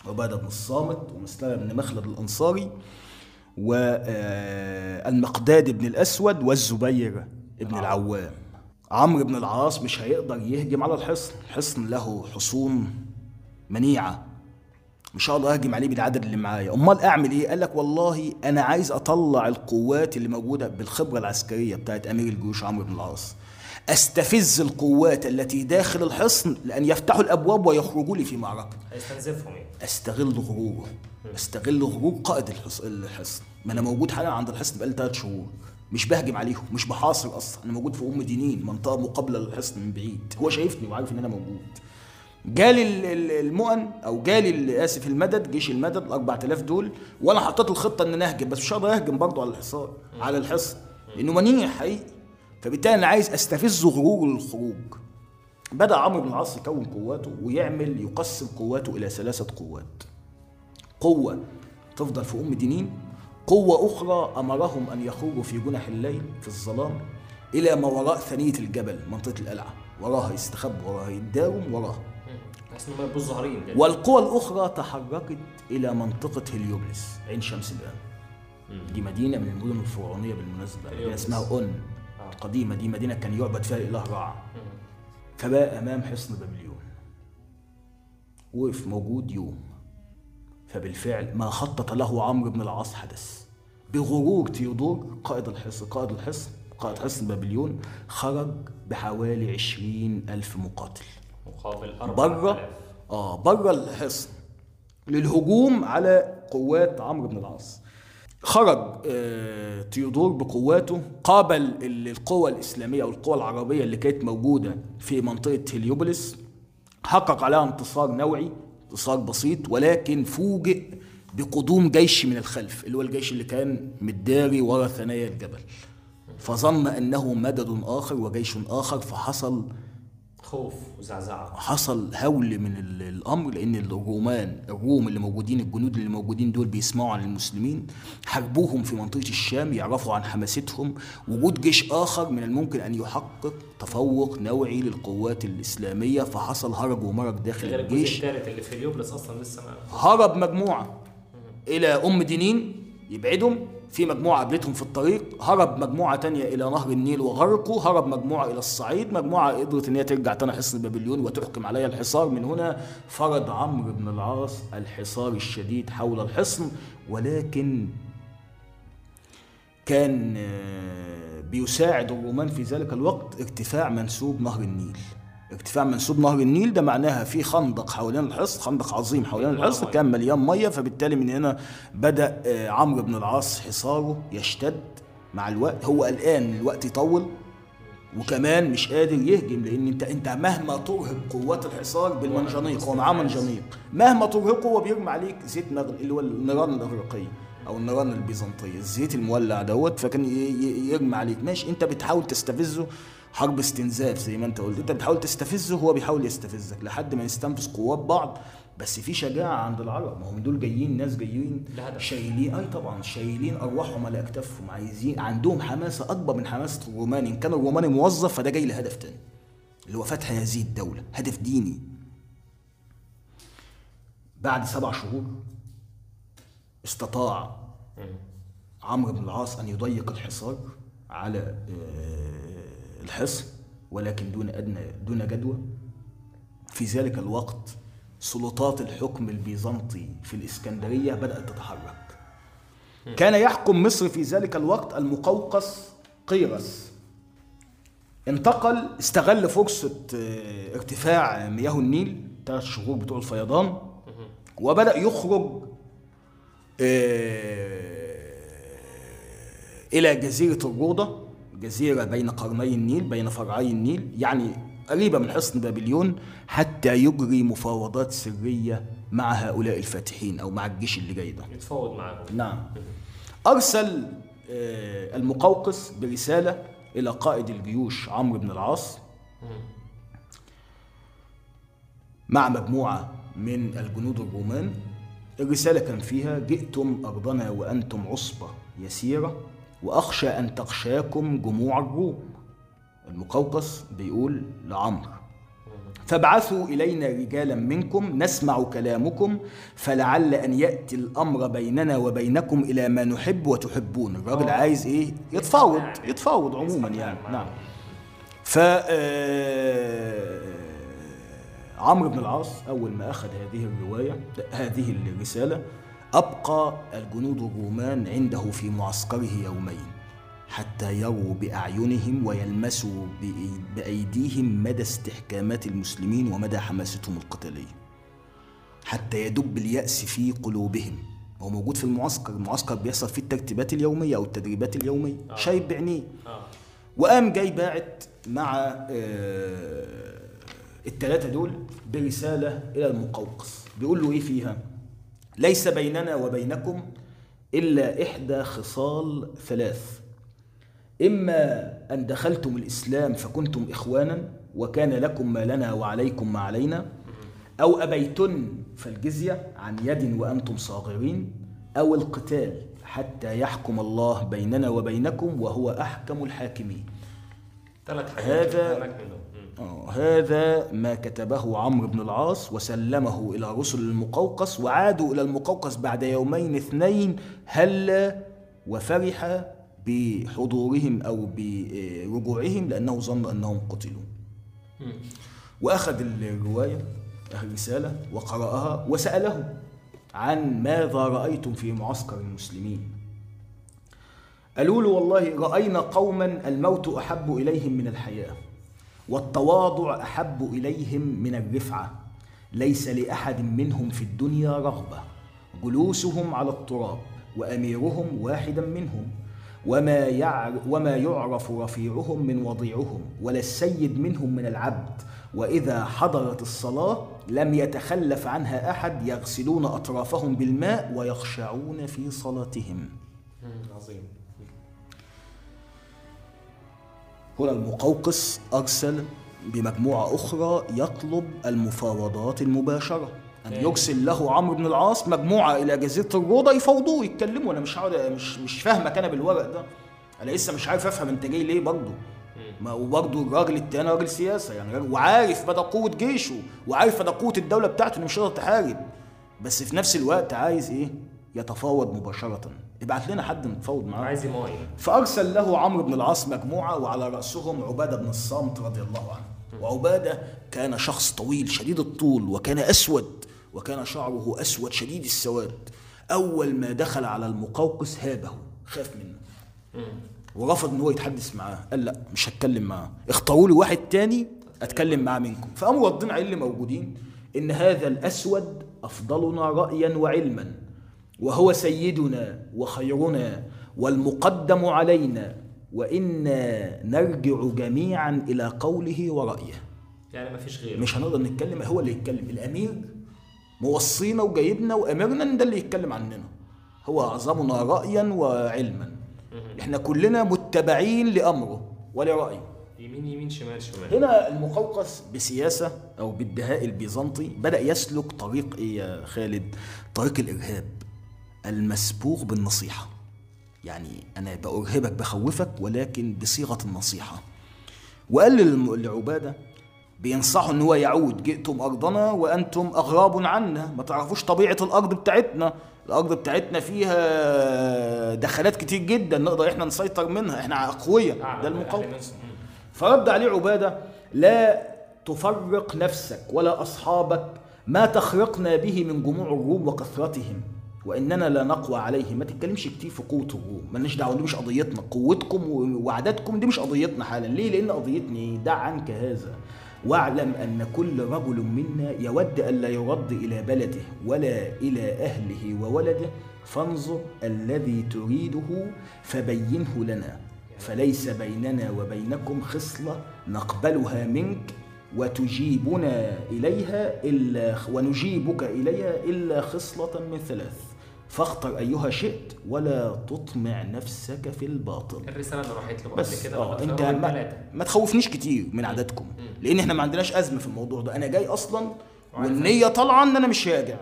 عبادة بن الصامت ومسلمة بن مخلد الأنصاري والمقداد بن الأسود والزبير بن العوام. عمرو بن العاص مش هيقدر يهجم على الحصن. الحصن له حصون منيعة. مش هقدر أهجم عليه بالعدد اللي معايا. أمال أعمل إيه؟ قال لك والله أنا عايز أطلع القوات اللي موجودة بالخبرة العسكرية بتاعت أمير الجيوش عمرو بن العاص. أستفز القوات التي داخل الحصن لأن يفتحوا الأبواب ويخرجوا لي في معركة. هيستنزفهم يعني. أستغل غروره أستغل غرور قائد الحص- الحصن. ما أنا موجود حاليا عند الحصن بقالي ثلاث شهور. مش بهجم عليهم مش بحاصر أصلا. أنا موجود في ام دينين منطقة مقابلة للحصن من بعيد. هو شايفني وعارف إن أنا موجود. جالي ال- ال- المؤن أو جالي ال- آسف المدد جيش المدد ال 4000 دول وأنا حطيت الخطة إن أنا أهجم بس مش هقدر أهجم برضه على الحصار على الحصن. لأنه منيع حقيقي. فبالتالي أنا عايز أستفز غروره للخروج بدأ عمرو بن العاص يكون قواته ويعمل يقسم قواته إلى ثلاثة قوات. قوة تفضل في أم دينين قوة أخرى أمرهم أن يخرجوا في جنح الليل في الظلام إلى ما وراء ثنية الجبل منطقة القلعة. وراها يستخبوا وراها يتداوم وراها. والقوى الأخرى تحركت إلى منطقة هليوبلس عين شمس الآن دي مدينة من المدن مدينة هليوبلس. اسمها أون. القديمة دي مدينة كان يعبد فيها الإله رع فبقى أمام حصن بابليون. وقف موجود يوم. فبالفعل ما خطط له عمرو بن العاص حدث. بغرور تيودور قائد الحصن قائد الحصن قائد حصن بابليون خرج بحوالي عشرين ألف مقاتل. مقابل بره 4000 آه بره الحصن. للهجوم على قوات عمرو بن العاص. خرج آه تيودور بقواته قابل ال- القوى الإسلامية أو القوى العربية اللي كانت موجودة في منطقة هليوبوليس حقق عليها انتصار نوعي انتصار بسيط ولكن فوجئ بقدوم جيش من الخلف اللي هو الجيش اللي كان متداري ورا ثنايا الجبل. فظن أنه مدد آخر وجيش آخر فحصل خوف وزعزعة. حصل هول من ال- الأمر لأن الرومان الروم اللي موجودين الجنود اللي موجودين دول بيسمعوا عن المسلمين حاربوهم في منطقة الشام يعرفوا عن حماستهم وجود جيش آخر من الممكن أن يحقق تفوق نوعي للقوات الإسلامية فحصل هرج ومرج داخل غير الجيش. الثالث اللي في اليوبلس أصلا لسه ما هرب مجموعة إلى أم دينين يبعدهم في مجموعة قابلتهم في الطريق هرب مجموعة تانية إلى نهر النيل وغرقوا هرب مجموعة إلى الصعيد مجموعة قدرت إن هي ترجع تاني حصن بابليون وتحكم عليها الحصار. من هنا فرض عمرو بن العاص الحصار الشديد حول الحصن ولكن كان آه، بيساعد الرومان في ذلك الوقت ارتفاع منسوب نهر النيل. ارتفاع منسوب نهر النيل ده معناها في خندق حوالين الحصن خندق عظيم حوالين الحصن كان مليان مية فبالتالي من هنا بدأ آه، عمرو بن العاص حصاره يشتد مع الوقت هو الآن الوقت يطول وكمان مش قادر يهجم لأن انت أنت مهما ترهق قوات الحصار بالمنجنيق هو معاه منجنيق. مهما ترهقه هو بيرمي عليك زيت نغل اللي هو النيران الاغريقيه أو النيران البيزنطيه الزيت المولع دوت فكان يرمي عليك. ماشي أنت بتحاول تستفزه حرب استنزاف زي ما انت قلت. انت بتحاول تستفزه هو بيحاول يستفزك لحد ما يستنفذ قوات بعض. بس في شجاعة عند العرب. ما هم دول جايين ناس جايين. شايلين اي طبعا شايلين أرواحهم على أكتافهم. عايزين عندهم حماسه أكبر من حماسه الروماني. إن كان الروماني موظف فده جاي لهدف تاني. اللي هو فتح هذه الدولة. هدف ديني. بعد سبع شهور استطاع عمرو بن العاص أن يضيق الحصار على آه، الحصن ولكن دون أدنى دون جدوى. في ذلك الوقت سلطات الحكم البيزنطي في الإسكندرية بدأت تتحرك. كان يحكم مصر في ذلك الوقت المقوقس قيرس. انتقل استغل فرصة آه، ارتفاع مياه النيل ثلاث شهور بتوع الفيضان. وبدأ يخرج آه، إلى جزيرة الروضة. جزيرة بين قرني النيل بين فرعي النيل يعني قريبة من حصن بابليون حتى يجري مفاوضات سرية مع هؤلاء الفاتحين أو مع الجيش اللي جاي ده. يتفاوض معاهم. نعم. أرسل آه، المقوقس برسالة إلى قائد الجيوش عمرو بن العاص. مع مجموعة من الجنود الرومان. الرسالة كان فيها جئتم أرضنا وأنتم عصبة يسيرة. وأخشى أن تغشاكم جموع الروم المقوقس بيقول لعمرو فابعثوا إلينا رجالا منكم نسمع كلامكم فلعل أن يأتي الأمر بيننا وبينكم إلى ما نحب وتحبون الراجل آه. عايز إيه يتفاوض. يتفاوض عموما يعني. نعم ف آه، عمرو بن العاص أول ما أخذ هذه الرواية هذه الرسالة أبقى الجنود الرومان عنده في معسكره يومين حتى يروا بأعينهم ويلمسوا بأي- بأيديهم مدى استحكامات المسلمين ومدى حماستهم القتالية. حتى يدب اليأس في قلوبهم. هو موجود في المعسكر المعسكر بيحصل فيه الترتيبات اليومية أو التدريبات اليومية. شايف بعينيه. آه. وقام جاي باعت مع آه، التلاتة دول برسالة إلى المقوقس. بيقول له إيه فيها؟ ليس بيننا وبينكم إلا إحدى خصال ثلاث. إما أن دخلتم الإسلام فكنتم إخوانا وكان لكم ما لنا وعليكم ما علينا أو أبيتن فالجزية عن يد وأنتم صاغرين أو القتال حتى يحكم الله بيننا وبينكم وهو أحكم الحاكمين. هذا- آه، هذا ما كتبه عمرو بن العاص وسلمه إلى رسل المقوقس وعادوا إلى المقوقس بعد يومين اثنين هل وفرح بحضورهم أو برجوعهم لأنه ظن أنهم قتلوا. وأخذ الرواية الرسالة وقرأها وسأله عن ماذا رأيتم في معسكر المسلمين. قالوا له والله رأينا قوما الموت أحب إليهم من الحياة. والتواضع أحب إليهم من الرفعة ليس لأحد منهم في الدنيا رغبة. جلوسهم على التراب وأميرهم واحدا منهم وما يعر وما يعرف رفيعهم من وضيعهم ولا السيد منهم من العبد. وإذا حضرت الصلاة لم يتخلف عنها أحد يغسلون أطرافهم بالماء ويخشعون في صلاتهم. هنا المقوقس أرسل بمجموعة أخرى يطلب المفاوضات المباشرة. أن يرسل له عمرو بن العاص مجموعة إلى جزيرة الروضة يفاوضوه يتكلموا أنا مش هقعد مش مش فاهمك أنا بالورق ده. أنا لسه مش عارف أفهم أنت جاي ليه برضه. ما وبرضه الراجل التاني راجل سياسة. يعني راجل وعارف مدى قوة جيشه وعارف مدى قوة الدولة بتاعته إنه مش هتقدر تحارب بس في نفس الوقت عايز إيه؟ يتفاوض مباشرة. ابعت لنا حد نتفاوض معاه. عايز يماين فأرسل له عمرو بن العاص مجموعة وعلى رأسهم عبادة بن الصامت رضي الله عنه. وعبادة كان شخص طويل شديد الطول وكان أسود وكان شعره أسود شديد السواد. أول ما دخل على المقوقس هابه. خاف منه. ورفض إن هو يتحدث معاه. قال لا مش هتكلم معاه. اختاروا لي واحد تاني أتكلم معاه منكم. فقاموا ردين عليه اللي موجودين إن هذا الأسود أفضلنا رايا وعلما. وهو سيدنا وخيرنا والمقدم علينا وإنا نرجع جميعا إلى قوله ورأيه. يعني ما فيش غيره. مش هنقدر نتكلم هو اللي يتكلم. الأمير موصينا وجايبنا وأمرنا إن ده اللي يتكلم عننا. هو أعظمنا رايا وعلما. إحنا كلنا متبعين لأمره ولرأيه. يمين يمين شمال شمال. هنا المقوقس بسياسة أو بالدهاء البيزنطي بدأ يسلك طريق إيه يا خالد؟ طريق الإرهاب. المسبوغ بالنصيحة. يعني أنا بأرهبك بخوفك ولكن بصيغة النصيحة. وقال لعبادة بينصحوا إن هو يعود جئتم أرضنا وأنتم أغراب عنا. ما تعرفوش طبيعة الأرض بتاعتنا. الأرض بتاعتنا فيها دخلات كتير جدا نقدر إحنا نسيطر منها. إحنا أقوياء. ده المقوقس فرد عليه عبادة لا تفرق نفسك ولا أصحابك ما تخرقنا به من جموع الروم وكثرتهم. وإننا لا نقوى عليهم ما تتكلمش كتير في الروم مالناش دعوة دي مش قضيتنا. قوتكم وعددكم دي مش قضيتنا حالا. ليه؟ لأن قضيتني. دع عنك هذا. واعلم أن كل رجل منا يود أن لا يرد إلى بلده ولا إلى أهله وولده. فانظر الذي تريده فبينه لنا. فليس بيننا وبينكم خصلة. نقبلها منك وتجيبنا إليها إلا ونجيبك إليها إلا خصلة من ثلاث. فاختر أيها شئت ولا تطمع نفسك في الباطل. الرسالة اللي راحت له بس كده آه أنت ما. ما تخوفنيش كتير من عددكم لأن إحنا ما عندناش أزمة في الموضوع ده. أنا جاي أصلا وعارف والنية طالعة إن أنا مش راجع.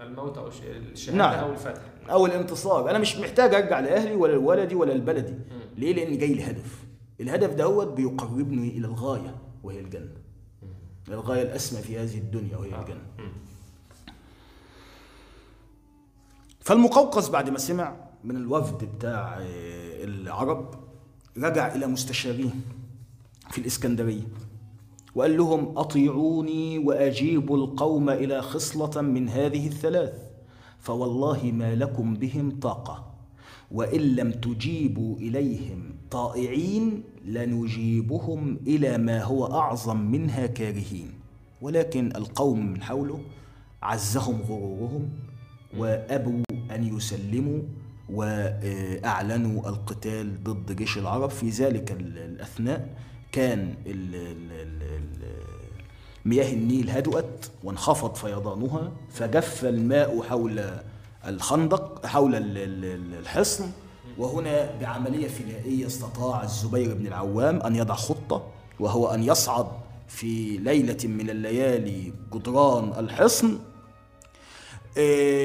الموت أو ش- الشهادة نعم. أو الفتح. أو الانتصار. أنا مش محتاج أرجع لأهلي ولا لولدي ولا لبلدي. ليه؟ لاني جاي لهدف الهدف دوت بيقربني إلى الغاية وهي الجنة. الغاية الأسمى في هذه الدنيا وهي الجنة. فالمقوقس بعد ما سمع من الوفد بتاع آه، العرب رجع إلى مستشاريه في الإسكندرية وقال لهم أطيعوني وأجيبوا القوم إلى خصلة من هذه الثلاث فوالله ما لكم بهم طاقة وإن لم تجيبوا إليهم طائعين لنجيبهم إلى ما هو أعظم منها كارهين ولكن القوم من حوله عزهم غرورهم وأبوا أن يسلموا وأعلنوا القتال ضد جيش العرب. في ذلك ال- الأثناء كان مياه النيل هدأت وانخفض فيضانها فجف الماء حول الخندق حول ال- ال- ال- الحصن. وهنا بعملية فدائية استطاع الزبير بن العوام أن يضع خطة وهو أن يصعد في ليلة من الليالي جدران الحصن.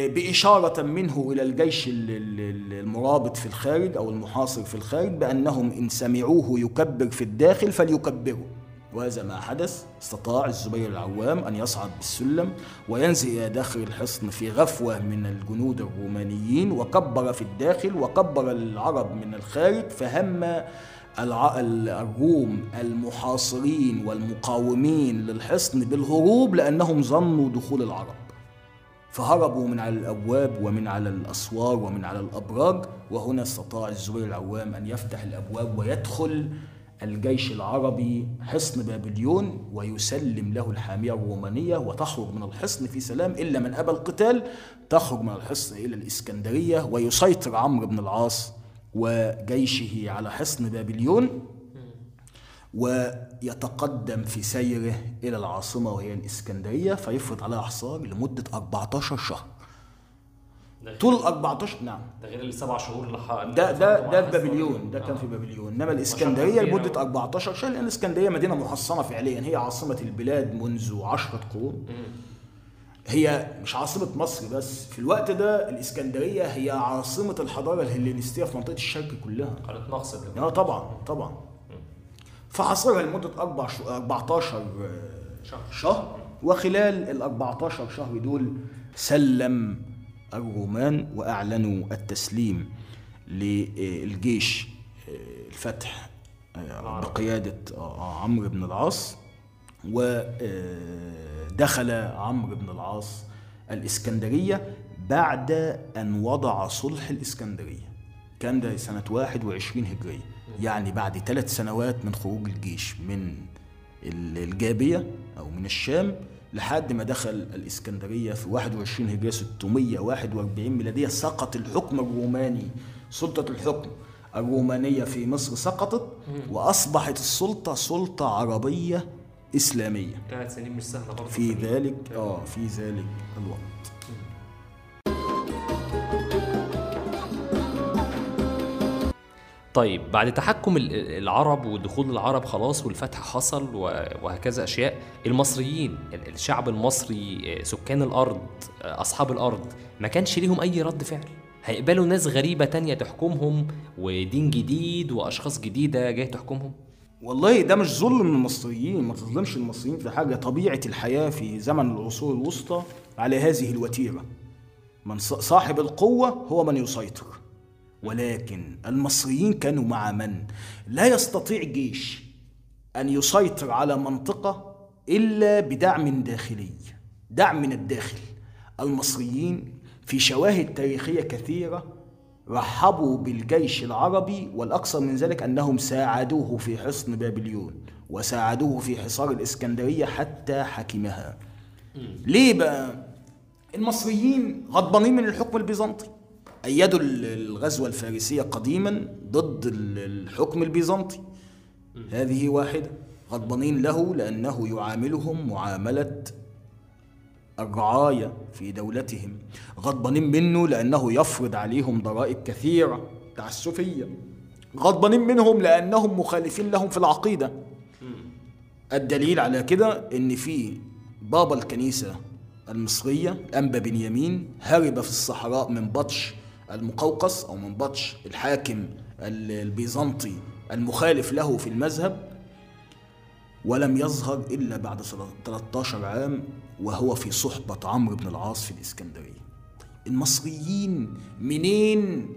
بإشارة منه إلى الجيش ال- ال- ال- المرابط في الخارج أو المحاصر في الخارج بأنهم إن سمعوه يكبر في الداخل فليكبروا. وهذا ما حدث. استطاع الزبير العوام أن يصعد بالسلم وينزل إلى داخل الحصن في غفوة من الجنود الرومانيين وكبر في الداخل وكبر العرب من الخارج فهم الروم المحاصرين والمقاومين للحصن بالهروب لأنهم ظنوا دخول العرب. فهربوا من على الأبواب ومن على الأسوار ومن على الأبراج وهنا استطاع الزبير العوام أن يفتح الأبواب ويدخل الجيش العربي حصن بابليون ويسلم له الحامية الرومانية وتخرج من الحصن في سلام إلا من أبى القتال تخرج من الحصن إلى الإسكندرية ويسيطر عمرو بن العاص وجيشه على حصن بابليون. ويتقدم في سيره إلى العاصمة وهي الإسكندرية فيفرض عليها حصار لمدة 14 شهر. طول 14 نعم. ده غير السبع شهور اللي ح- ده ده ده. بابليون ده كان آه. في بابليون. إنما الإسكندرية لمدة أوي. 14 شهر لأن الإسكندرية مدينة محصنة فعليا. هي عاصمة البلاد منذ عشرة قرون. هي مش عاصمة مصر بس. في الوقت ده الإسكندرية هي عاصمة الحضارة الهلينستيه في منطقة الشرق كلها. كانت مقصد. آه طبعا طبعا. فحصرها لمدة أربع شو 14 شهر. شهر. وخلال ال 14 شهر دول سلم الرومان وأعلنوا التسليم للجيش الفتح آه، بقياده آه، عمرو بن العاص. ودخل عمرو بن العاص الإسكندرية بعد أن وضع صلح الإسكندرية. كان ده سنة 21 هجرية. يعني بعد ثلاث سنوات من خروج الجيش من ال- الجابية أو من الشام لحد ما دخل الإسكندرية في 21 هجرية 641 ميلادية سقط الحكم الروماني سلطة الحكم الرومانية في مصر سقطت وأصبحت السلطة سلطة عربية إسلامية. ثلاث سنين مش سهلة برضه في ذلك آه في ذلك الوقت. طيب بعد تحكم ال- العرب ودخول العرب خلاص والفتح حصل وهكذا أشياء المصريين ال- الشعب المصري آه، سكان الأرض آه، أصحاب الأرض ما كانش ليهم أي رد فعل. هيقبلوا ناس غريبة تانية تحكمهم ودين جديد وأشخاص جديدة جاية تحكمهم؟ والله ده مش ظلم المصريين ما تظلمش المصريين في حاجة. طبيعة الحياة في زمن العصور الوسطى على هذه الوتيرة. من صاحب القوة هو من يسيطر. ولكن المصريين كانوا مع من؟ لا يستطيع جيش أن يسيطر على منطقة إلا بدعم داخلي دعم من الداخل. المصريين في شواهد تاريخية كثيرة رحبوا بالجيش العربي والأكثر من ذلك أنهم ساعدوه في حصن بابليون وساعدوه في حصار الإسكندرية حتى حكمها. ليه بقى؟ المصريين غضبانين من الحكم البيزنطي. أيدوا ال- الغزوة الفارسية قديما ضد ال- الحكم البيزنطي. هذه واحدة. غضبانين له لأنه يعاملهم معاملة الرعاية في دولتهم. غضبانين منه لأنه يفرض عليهم ضرائب كثيرة تعسفية. غضبانين منهم لأنهم مخالفين لهم في العقيدة. الدليل على كده إن في بابا الكنيسة المصرية أنبا بنيامين هرب في الصحراء من بطش المقوقس أو من بطش الحاكم ال- البيزنطي المخالف له في المذهب ولم يظهر إلا بعد 13 عام وهو في صحبة عمرو بن العاص في الإسكندرية. المصريين منين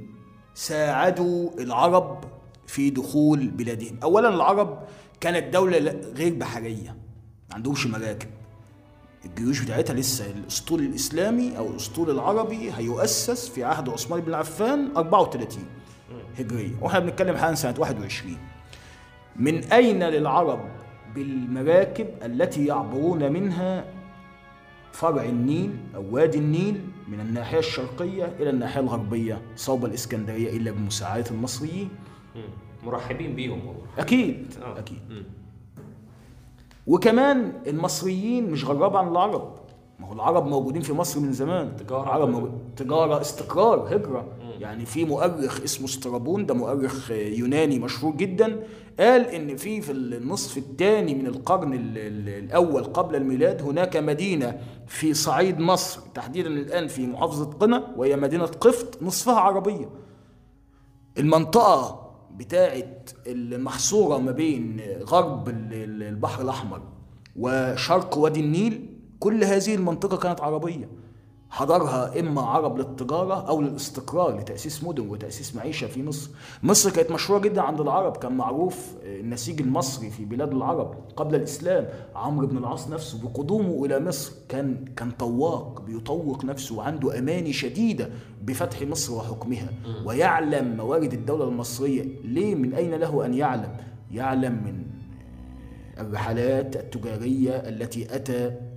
ساعدوا العرب في دخول بلادهم؟ اولا العرب كانت دولة غير بحرية ما عندهمش مراكب. الجيوش بتاعتها لسه الأسطول الإسلامي أو الأسطول العربي هيؤسس في عهد عثمان بن عفان 34 هجرية. وإحنا بنتكلم حاليا سنة 21 من أين للعرب بالمراكب التي يعبرون منها فرع النيل أو وادي النيل من الناحية الشرقية إلى الناحية الغربية صوب الإسكندرية إلا بمساعدة المصريين؟ مرحبين بيهم أكيد. آه. أكيد. مم. وكمان المصريين مش غراب عن العرب. ما هو العرب موجودين في مصر من زمان. تجارة. العرب موجود... تجارة استقرار هجرة. يعني في مؤرخ اسمه استرابون ده مؤرخ يوناني مشهور جدا قال إن في في النصف الثاني من القرن ال- ال- الأول قبل الميلاد هناك مدينة في صعيد مصر. تحديدا الآن في محافظة قنا وهي مدينة قفط نصفها عربية. المنطقة بتاعت المحصورة ما بين غرب ال- ال- البحر الأحمر وشرق وادي النيل كل هذه المنطقة كانت عربية. حضرها إما عرب للتجارة أو للاستقرار لتأسيس مدن وتأسيس معيشة في مصر. مصر كانت مشهورة جدا عند العرب كان معروف النسيج المصري في بلاد العرب قبل الإسلام. عمرو بن العاص نفسه بقدومه إلى مصر كان كان طواق بيطوق نفسه وعنده أماني شديدة بفتح مصر وحكمها. ويعلم موارد الدولة المصرية. ليه؟ من أين له أن يعلم؟ يعلم من الرحلات التجارية التي أتى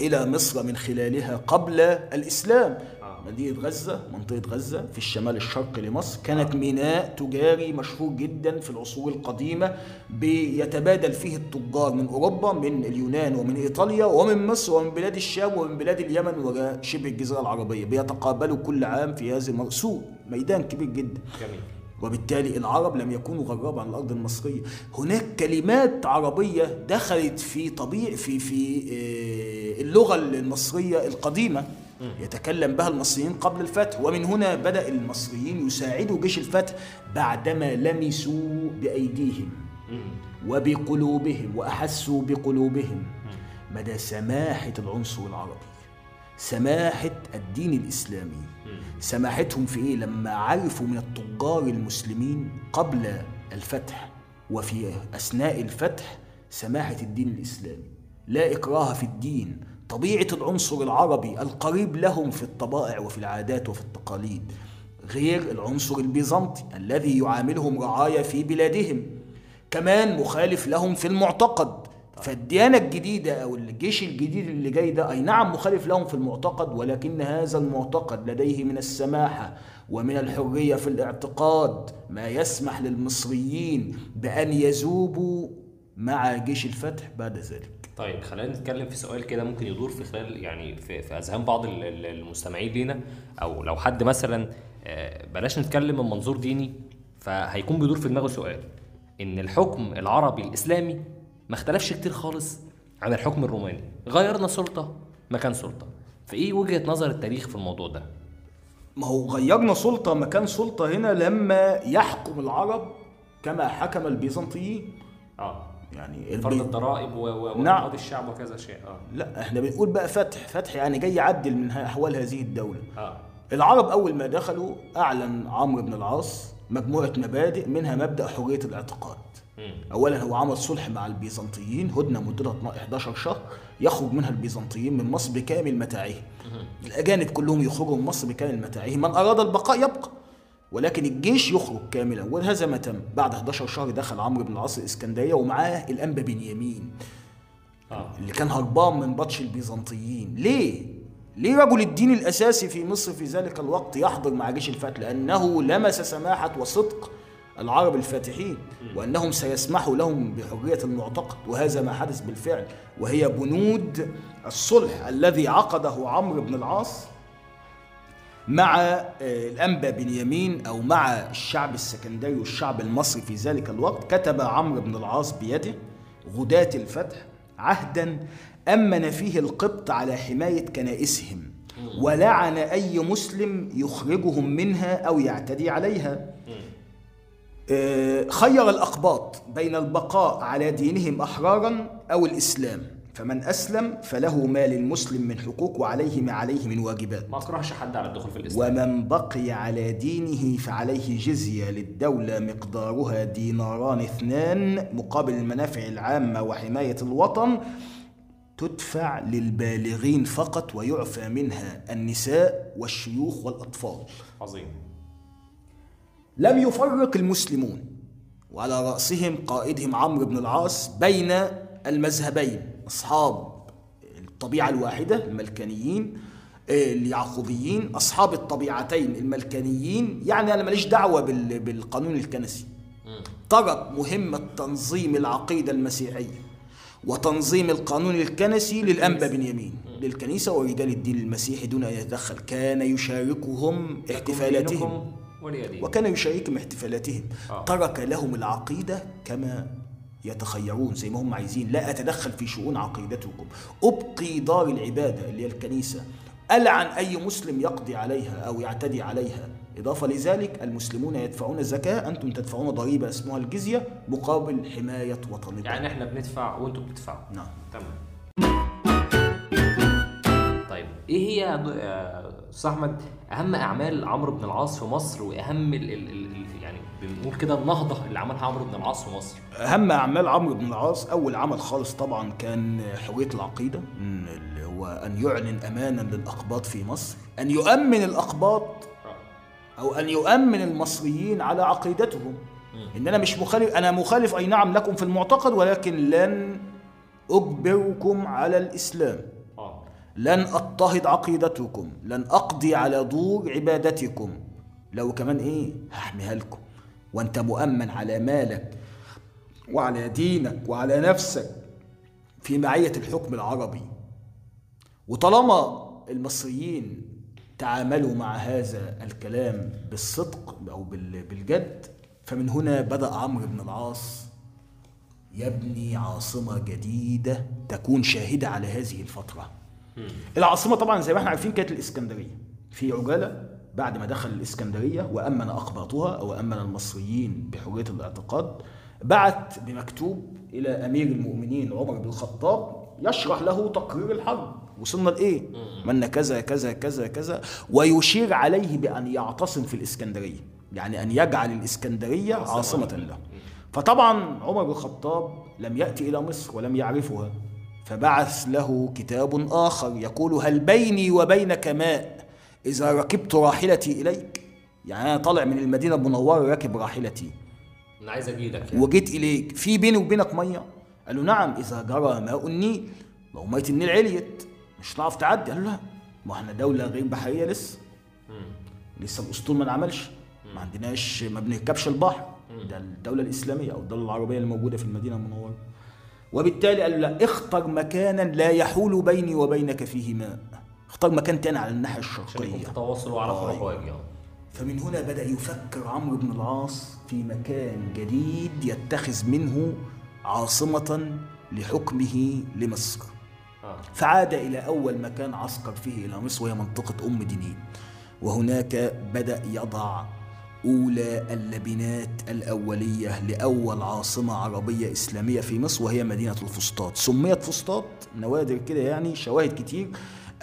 إلى مصر من خلالها قبل الإسلام. مدينة غزة منطقة غزة في الشمال الشرقي لمصر. كانت ميناء تجاري مشهور جدا في العصور القديمة بيتبادل فيه التجار من أوروبا من اليونان ومن إيطاليا ومن مصر ومن بلاد الشام ومن بلاد اليمن وشبه الجزيرة العربية. بيتقابلوا كل عام في هذه المر- سوق ميدان كبير جدا. جميل. وبالتالي العرب لم يكونوا غرابة عن الأرض المصرية. هناك كلمات عربية دخلت في طبيعي في في آه، اللغة المصرية القديمة يتكلم بها المصريين قبل الفتح. ومن هنا بدأ المصريين يساعدوا جيش الفتح بعدما لمسوا بأيديهم وبقلوبهم وأحسوا بقلوبهم. مدى سماحة العنصر العربي سماحة الدين الإسلامي. سماحتهم في إيه لما عرفوا من التجار المسلمين قبل الفتح وفي أثناء الفتح سماحة الدين الإسلامي. لا إكراه في الدين طبيعة العنصر العربي القريب لهم في الطبائع وفي العادات وفي التقاليد غير العنصر البيزنطي الذي يعاملهم رعايا في بلادهم كمان مخالف لهم في المعتقد. فالديانة الجديدة أو الجيش الجديد اللي جاي ده أي نعم مخالف لهم في المعتقد ولكن هذا المعتقد لديه من السماحة ومن الحرية في الاعتقاد ما يسمح للمصريين بأن يذوبوا مع جيش الفتح بعد ذلك. طيب خلينا نتكلم في سؤال كده ممكن يدور في خلال يعني في, في أذهان بعض ال- ال- المستمعين لينا. أو لو حد مثلا آه، بلاش نتكلم من منظور ديني فهيكون بيدور في دماغه سؤال. إن الحكم العربي الإسلامي ما اختلفش كتير خالص عن الحكم الروماني. غيرنا سلطة مكان سلطة. فإيه وجهة نظر التاريخ في الموضوع ده؟ ما هو غيرنا سلطة مكان سلطة هنا لما يحكم العرب كما حكم البيزنطيين. آه. يعني فرض البي... الضرائب و- و- نعم. الشعب وكذا شيء. آه. لا إحنا بنقول بقى فتح فتح يعني جاي يعدل من أحوال هذه الدولة. آه. العرب أول ما دخلوا أعلن عمرو بن العاص مجموعة مبادئ منها مبدأ حرية الاعتقاد. أولا هو عمل صلح مع البيزنطيين هدنة مدتها 11 شهر يخرج منها البيزنطيين من مصر بكامل متاعهم الأجانب كلهم يخرجوا من مصر بكامل متاعهم من أراد البقاء يبقى ولكن الجيش يخرج كاملا. وهذا ما تم. بعد 11 شهر دخل عمرو بن العاص الإسكندرية ومعاه الأنبا بنيامين. آه. اللي كان هربان من بطش البيزنطيين. ليه؟ ليه رجل الدين الأساسي في مصر في ذلك الوقت يحضر مع جيش الفتح؟ لأنه لمس سماحة وصدق العرب الفاتحين وأنهم سيسمحوا لهم بحرية المعتقد وهذا ما حدث بالفعل. وهي بنود الصلح الذي عقده عمرو بن العاص مع آه، الأنبا بنيامين أو مع الشعب السكندري والشعب المصري في ذلك الوقت. كتب عمرو بن العاص بيده غداة الفتح عهدا أمن فيه القبط على حماية كنائسهم ولعن أي مسلم يخرجهم منها أو يعتدي عليها. خير الأقباط بين البقاء على دينهم أحرارا أو الإسلام. فمن أسلم فله ما للمسلم من حقوق وعليه ما عليه من واجبات. ما أكرهش حد على الدخول في الإسلام. ومن بقي على دينه فعليه جزية للدولة مقدارها ديناران اثنان مقابل المنافع العامة وحماية الوطن تدفع للبالغين فقط ويعفى منها النساء والشيوخ والأطفال. عظيم. لم يفرق المسلمون. وعلى رأسهم قائدهم عمرو بن العاص بين المذهبين أصحاب الطبيعة الواحدة الملكانيين آه، اليعقوبيين أصحاب الطبيعتين الملكانيين. يعني أنا ماليش دعوة بال- بالقانون الكنسي. ترك مهمة تنظيم العقيدة المسيحية وتنظيم القانون الكنسي للأنبا بنيامين للكنيسة ورجال الدين المسيحي دون أن يتدخل كان يشاركهم احتفالاتهم. وكان يشاركهم احتفالاتهم. آه. ترك لهم العقيدة كما يتخيرون زي ما هم عايزين. لا أتدخل في شؤون عقيدتكم. أبقي دار العبادة اللي هي الكنيسة. ألعن أي مسلم يقضي عليها أو يعتدي عليها. إضافة لذلك المسلمون يدفعون الزكاة. أنتم تدفعون ضريبة اسمها الجزية مقابل حماية وطنكم. يعني إحنا بندفع وانتوا بتدفعوا. نعم. تمام. إيه هي يا أستاذ أحمد؟ أهم أعمال عمرو بن العاص في مصر وأهم ال ال ال ال- يعني بنقول كده النهضة اللي عملها عمرو بن العاص في مصر. أهم أعمال عمرو بن العاص أول عمل خالص طبعا كان حرية العقيدة م، اللي هو أن يعلن أمانا للأقباط في مصر أن يؤمن الأقباط أو أن يؤمن المصريين على عقيدتهم. إن أنا مش مخالف أنا مخالف أي نعم لكم في المعتقد ولكن لن أجبركم على الإسلام. آه لن أضطهد عقيدتكم لن أقضي على دور عبادتكم. لو كمان إيه؟ هحميها لكم وأنت مؤمن على مالك وعلى دينك وعلى نفسك في معية الحكم العربي. وطالما المصريين تعاملوا مع هذا الكلام بالصدق أو بال- بالجد فمن هنا بدأ عمرو بن العاص. يبني عاصمة جديدة تكون شاهدة على هذه الفترة. العاصمة طبعا زي ما إحنا عارفين كانت الإسكندرية. في عجالة بعد ما دخل الإسكندرية وأمن أقباطها أو أمن المصريين بحرية الاعتقاد بعت بمكتوب إلى أمير المؤمنين عمر بن الخطاب يشرح له تقرير الحرب. وصلنا لإيه؟ من كذا كذا كذا كذا. ويشير عليه بأن يعتصم في الإسكندرية. يعني أن يجعل الإسكندرية عاصمة له. فطبعا عمر بن الخطاب لم يأتي إلى مصر ولم يعرفها. فبعث له كتاب آخر يقول هل بيني وبينك ماء إذا ركبت راحلتي إليك؟ يعني أنا طالع من المدينة المنورة راكب راحلتي. أنا عايز اجيلك يعني. وجيت إليك. في بيني وبينك مية؟ قال له نعم إذا جرى ماء النيل. لو مية النيل عليت. مش هتعرف تعدي؟ قال له لا. ما إحنا دولة غير بحرية لسه. لسه الأسطول ما انعملش. ما عندناش ما بنركبش البحر. ده الدولة الإسلامية أو الدولة العربية الموجودة في المدينة المنورة. وبالتالي قال له لا اختر مكانا لا يحول بيني وبينك فيه ماء. اختار مكان تاني على الناحية عشان الشرقية. في تواصل آه، أروح واجي آه فمن هنا بدأ يفكر عمرو بن العاص في مكان جديد يتخذ منه عاصمة لحكمه لمصر. آه. فعاد إلى أول مكان عسكر فيه إلى مصر وهي منطقة أم دنين وهناك بدأ يضع أولى اللبنات الأولية لأول عاصمة عربية إسلامية في مصر وهي مدينة الفسطاط. سميت فسطاط نوادر كده يعني شواهد كتير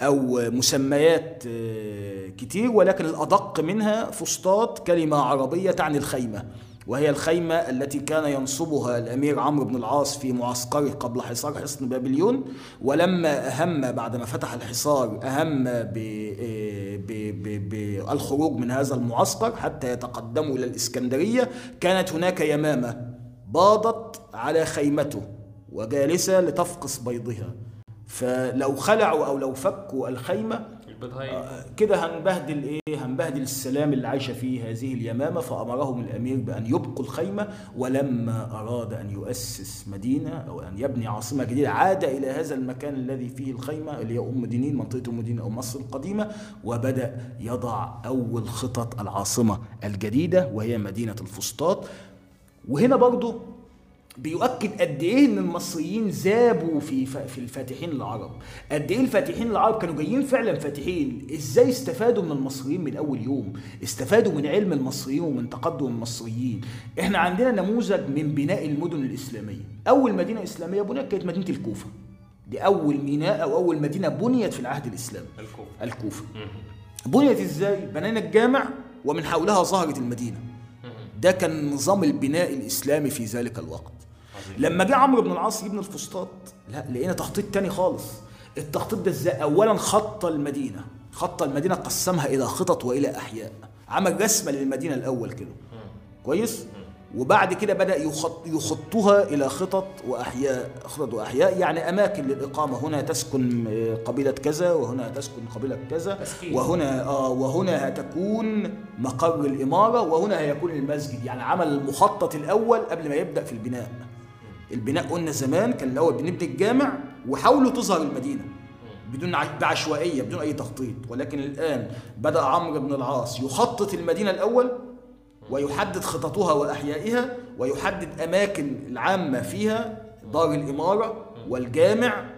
أو مسميات آه، كتير ولكن الأدق منها فسطاط كلمة عربية تعني الخيمة. وهي الخيمة التي كان ينصبها الأمير عمرو بن العاص في معسكره قبل حصار حصن بابليون ولما أهم بعد ما فتح الحصار أهم بالخروج من هذا المعسكر حتى يتقدموا إلى الإسكندرية كانت هناك يمامة باضت على خيمته وجالسة لتفقس بيضها. فلو خلعوا أو لو فكوا الخيمة كده هنبهدل إيه؟ هنبهدل السلام اللي عايشة فيه هذه اليمامة فأمرهم الأمير بأن يبقوا الخيمة ولما أراد أن يؤسس مدينة أو أن يبني عاصمة جديدة عاد إلى هذا المكان الذي فيه الخيمة اللي هي أم دنين منطقة أم دنين أو مصر القديمة وبدأ يضع أول خطط العاصمة الجديدة وهي مدينة الفسطاط. وهنا برضو بيؤكد قد إيه إن المصريين ذابوا في ف- في الفاتحين العرب قد إيه الفاتحين العرب كانوا جايين فعلا فاتحين؟ إزاي استفادوا من المصريين من أول يوم؟ استفادوا من علم المصريين ومن تقدم المصريين. إحنا عندنا نموذج من بناء المدن الإسلامية. أول مدينة إسلامية بنيت كانت مدينة الكوفة. دي أول ميناء أو أول مدينة بنيت في العهد الإسلامي. الكوفة. الكوفة. بنيت إزاي؟ بنينا الجامع ومن حولها ظهرت المدينة. ده كان نظام البناء الإسلامي في ذلك الوقت. لما جه عمرو بن العاص يبني الفسطاط لا لقينا تخطيط تاني خالص. التخطيط ده إزاي؟ اولا خط المدينة. خط المدينة قسمها إلى خطط وإلى أحياء. عمل رسمة للمدينة الأول كده. كويس؟ وبعد كده بدأ يخط يخطها إلى خطط وأحياء. خطط وأحياء يعني أماكن للإقامة. هنا تسكن آه، قبيلة كذا وهنا تسكن قبيلة كذا. وهنا آه وهنا هتكون مقر الإمارة وهنا هيكون المسجد. يعني عمل المخطط الأول قبل ما يبدأ في البناء. البناء قلنا زمان كان الأول بنبني الجامع وحاولوا تظهر المدينة. بدون بعشوائية بدون أي تخطيط. ولكن الآن بدأ عمرو بن العاص يخطط المدينة الأول ويحدد خططها وأحيائها ويحدد أماكن العامة فيها دار الإمارة والجامع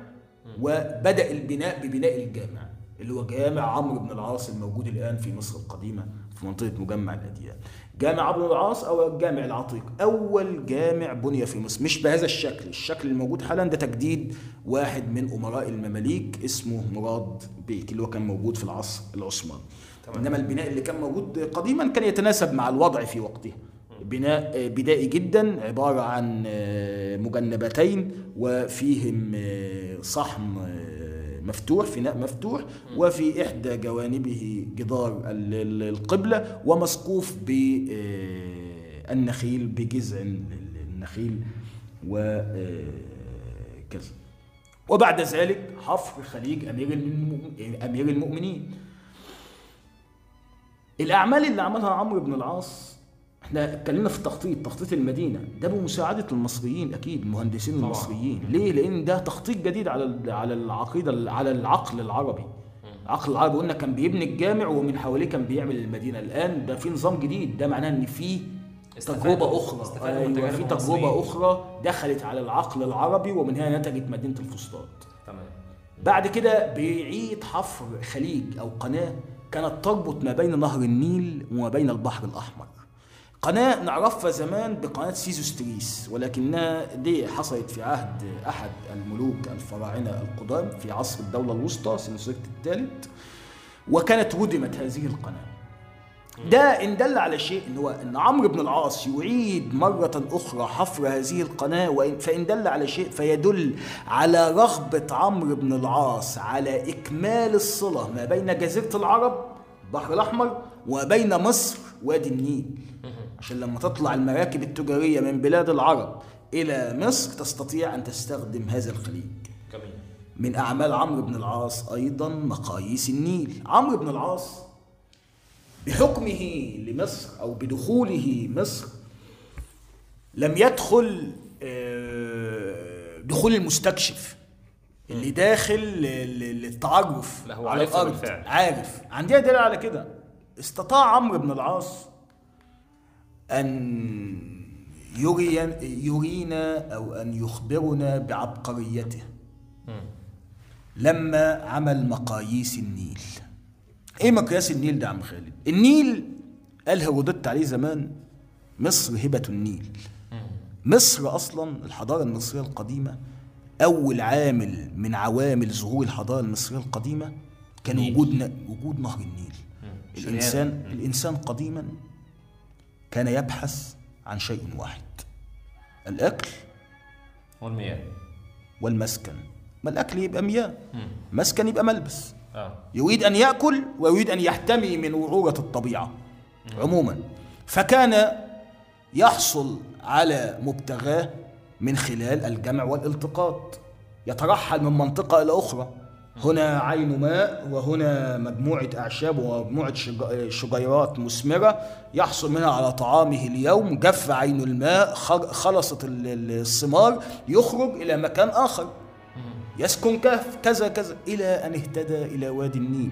وبدأ البناء ببناء الجامع اللي هو جامع عمرو بن العاص الموجود الآن في مصر القديمة في منطقة مجمع الأديان. جامع عمرو بن العاص أو الجامع العتيق. أول جامع بني في مصر مش بهذا الشكل. الشكل الموجود حالا ده تجديد واحد من أمراء المماليك اسمه مراد بيك اللي هو كان موجود في العصر العثماني. إنما البناء اللي كان موجود قديما كان يتناسب مع الوضع في وقته بناء بدائي جدا عبارة عن مجنبتين وفيهم صحن مفتوح فناء مفتوح وفي إحدى جوانبه جدار ال- ال- القبلة ومسقوف بالنخيل بجذع ال- النخيل وكذا وبعد ذلك حفر خليج أمير المؤمنين. الأعمال اللي عملها عمرو بن العاص إحنا اتكلمنا في التخطيط تخطيط المدينة. ده بمساعدة المصريين أكيد المهندسين طبعاً. المصريين. ليه؟ لأن ده تخطيط جديد على على العقيدة على العقل العربي. العقل العربي قلنا كان بيبني الجامع ومن حواليه كان بيعمل المدينة. الآن ده في نظام جديد. ده معناه إن في تجربة أخرى. أيوه في تجربة. أخرى دخلت على العقل العربي ومن هنا نتجت مدينة الفسطاط. تمام. بعد كده بيعيد حفر خليج أو قناة كانت تربط ما بين نهر النيل وما بين البحر الأحمر. قناة نعرفها زمان بقناة سيزوستريس ولكنها دي حصلت في عهد أحد الملوك الفراعنة القدام في عصر الدولة الوسطى سنسرت الثالث وكانت ردمت هذه القناة. ده إن دل على شيء إن هو إن عمرو بن العاص يعيد مرة أخرى حفر هذه القناة وإن فإن دل على شيء فيدل على رغبة عمرو بن العاص على إكمال الصلة ما بين جزيرة العرب البحر الأحمر وبين مصر وادي النيل. عشان لما تطلع المراكب التجارية من بلاد العرب إلى مصر تستطيع أن تستخدم هذا الخليج. جميل. من أعمال عمرو بن العاص أيضا مقاييس النيل. عمرو بن العاص بحكمه لمصر أو بدخوله مصر لم يدخل آه، دخول المستكشف اللي داخل للتعرف على الأرض. بالفعل. عارف. عندنا دليل على كده. استطاع عمرو بن العاص أن يري يرينا أو أن يخبرنا بعبقريته. لما عمل مقاييس النيل. إيه مقياس النيل ده يا عم خالد؟ النيل قال هيرودوت عليه زمان مصر هبة النيل. مصر أصلا الحضارة المصرية القديمة أول عامل من عوامل ظهور الحضارة المصرية القديمة كان. وجود وجود نهر النيل. شريان. الانسان الإنسان قديما كان يبحث عن شيء واحد. الأكل والمياه. والمسكن. ما الأكل يبقى مياه؟ مسكن يبقى ملبس. آه. يريد أن يأكل ويريد أن يحتمي من وعورة الطبيعة. عموما. فكان يحصل على مبتغاه من خلال الجمع والالتقاط. يترحل من منطقة إلى أخرى. هنا عين ماء وهنا مجموعة أعشاب ومجموعة شج- شجيرات مثمرة يحصل منها على طعامه اليوم. جف عين الماء خلصت ال- ال- الثمار يخرج إلى مكان آخر. يسكن كهف كذا كذا إلى أن اهتدى إلى وادي النيل.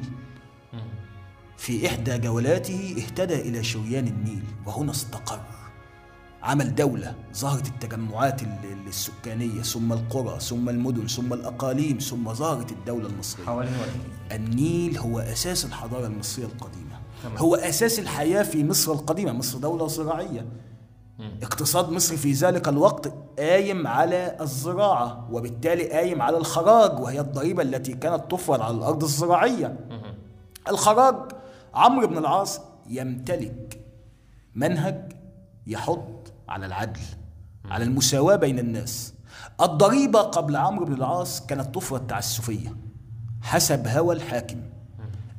في إحدى جولاته اهتدى إلى شريان النيل وهنا استقر. عمل دولة ظهرت التجمعات ال- ال- السكانية ثم القرى ثم المدن ثم الأقاليم ثم ظهرت الدولة المصرية. حوالين وادي النيل هو أساس الحضارة المصرية القديمة. تمام. هو أساس الحياة في مصر القديمة. مصر دولة زراعية اقتصاد مصر في ذلك الوقت قايم على الزراعة وبالتالي قايم على الخراج وهي الضريبة التي كانت تفرض على الأرض الزراعية. الخراج عمرو بن العاص يمتلك منهج يحض على العدل على المساواة بين الناس. الضريبة قبل عمرو بن العاص كانت تفرض تعسفية حسب هوى الحاكم.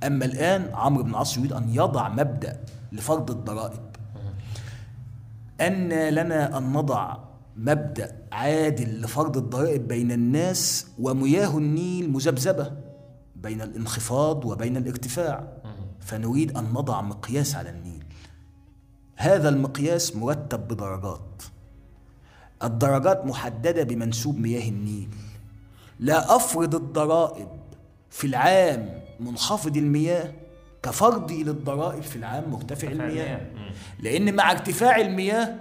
أما الآن عمرو بن العاص يريد أن يضع مبدأ لفرض الضرائب. أن لنا أن نضع مبدأ عادل لفرض الضرائب بين الناس ومياه النيل مذبذبة بين الانخفاض وبين الارتفاع. فنريد أن نضع مقياس على النيل. هذا المقياس مرتب بدرجات. الدرجات محددة بمنسوب مياه النيل. لا أفرض الضرائب في العام منخفض المياه كفرضي للضرائب في العام مرتفع المياه. لأن مع ارتفاع المياه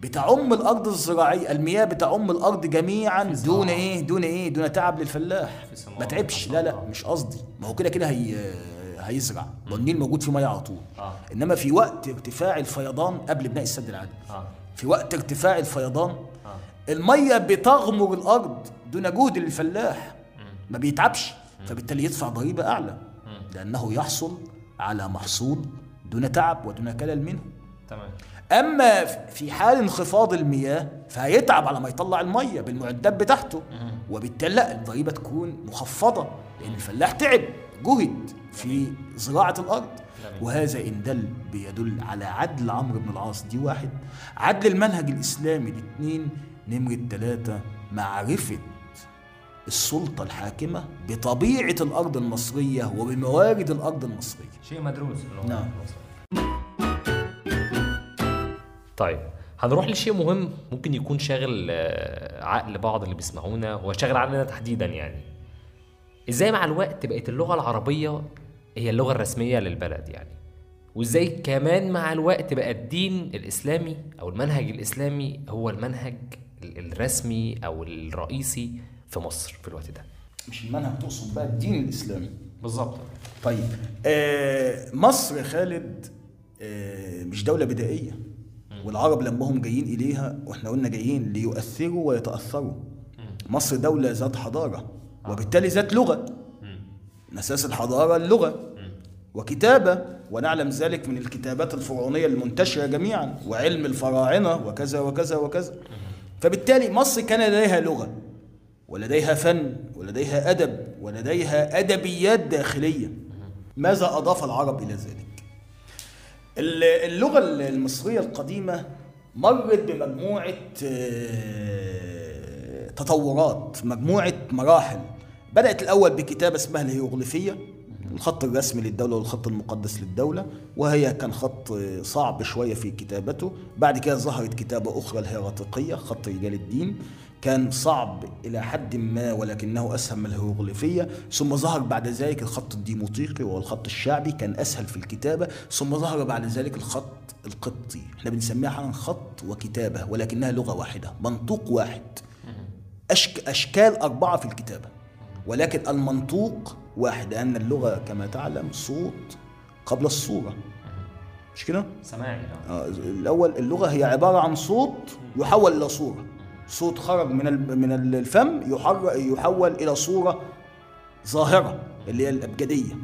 بتعم الأرض الزراعية المياه بتعم الأرض جميعا دون. إيه؟ دون إيه؟ دون تعب للفلاح. ما تعبش. لا لا مش قصدي. ما هو كده كده هي هيزرع ما هو النيل موجود فيه مياه على طول. آه. إنما في وقت ارتفاع الفيضان قبل بناء السد العالي آه. في وقت ارتفاع الفيضان آه. المية بتغمر الأرض دون جهد للفلاح. ما بيتعبش فبالتالي يدفع ضريبة أعلى. لأنه يحصل على محصول دون تعب ودون كلل منه. تمام. أما في حال انخفاض المياه فهيتعب على ما يطلع المية بالمعدات بتاعته. وبالتالي لا الضريبة تكون مخفضة لأن الفلاح تعب جهد. في زراعة الأرض. وهذا إن دل بيدل على عدل عمرو بن العاص. دي واحد. عدل المنهج الإسلامي دي اتنين نمرة تلاتة معرفة السلطة الحاكمة بطبيعة الأرض المصرية وبموارد الأرض المصرية. شيء مدروس نعم. طيب هنروح لشيء مهم ممكن يكون شاغل آه، عقل بعض اللي بيسمعونا. هو شاغل عقلنا تحديدا يعني. إزاي مع الوقت بقت اللغة العربية هي اللغة الرسمية للبلد يعني؟ وازاي كمان مع الوقت بقى الدين الإسلامي أو المنهج الإسلامي هو المنهج ال- الرسمي أو الرئيسي في مصر في الوقت ده؟ مش المنهج تقصد بقى الدين الإسلامي؟ بالظبط. طيب آه مصر يا خالد آه مش دولة بدائية. والعرب لما هم جايين إليها وإحنا قلنا جايين ليؤثروا ويتأثروا. مصر دولة ذات حضارة. وبالتالي ذات لغة. من أساس الحضارة اللغة. وكتابة. ونعلم ذلك من الكتابات الفرعونية المنتشرة جميعا وعلم الفراعنة وكذا وكذا وكذا. فبالتالي مصر كان لديها لغة ولديها فن ولديها أدب ولديها أدبيات داخلية. ماذا أضاف العرب إلى ذلك؟ ال- اللغة المصرية القديمة مرت بمجموعة آه، تطورات مجموعة مراحل. بدأت الأول بكتابة اسمها الهيروغليفية الخط الرسمي للدولة والخط المقدس للدولة وهي كان خط صعب شوية في كتابته. بعد كده ظهرت كتابة أخرى الهيراتيقية خط رجال الدين. كان صعب إلى حد ما ولكنه أسهل من الهيروغليفية ثم ظهر بعد ذلك الخط الديموطيقي وهو الخط الشعبي كان أسهل في الكتابة. ثم ظهر بعد ذلك الخط القبطي. إحنا بنسميها حالا خط وكتابة ولكنها لغة واحدة منطوق واحد. أشك أشكال أربعة في الكتابة. ولكن المنطوق واحد لأن اللغة كما تعلم صوت قبل الصورة. مش كده؟ سماعي آه، الأول اللغة هي عبارة عن صوت يحول إلى صورة. صوت خرج من من الفم يحول إلى صورة ظاهرة اللي هي الأبجدية.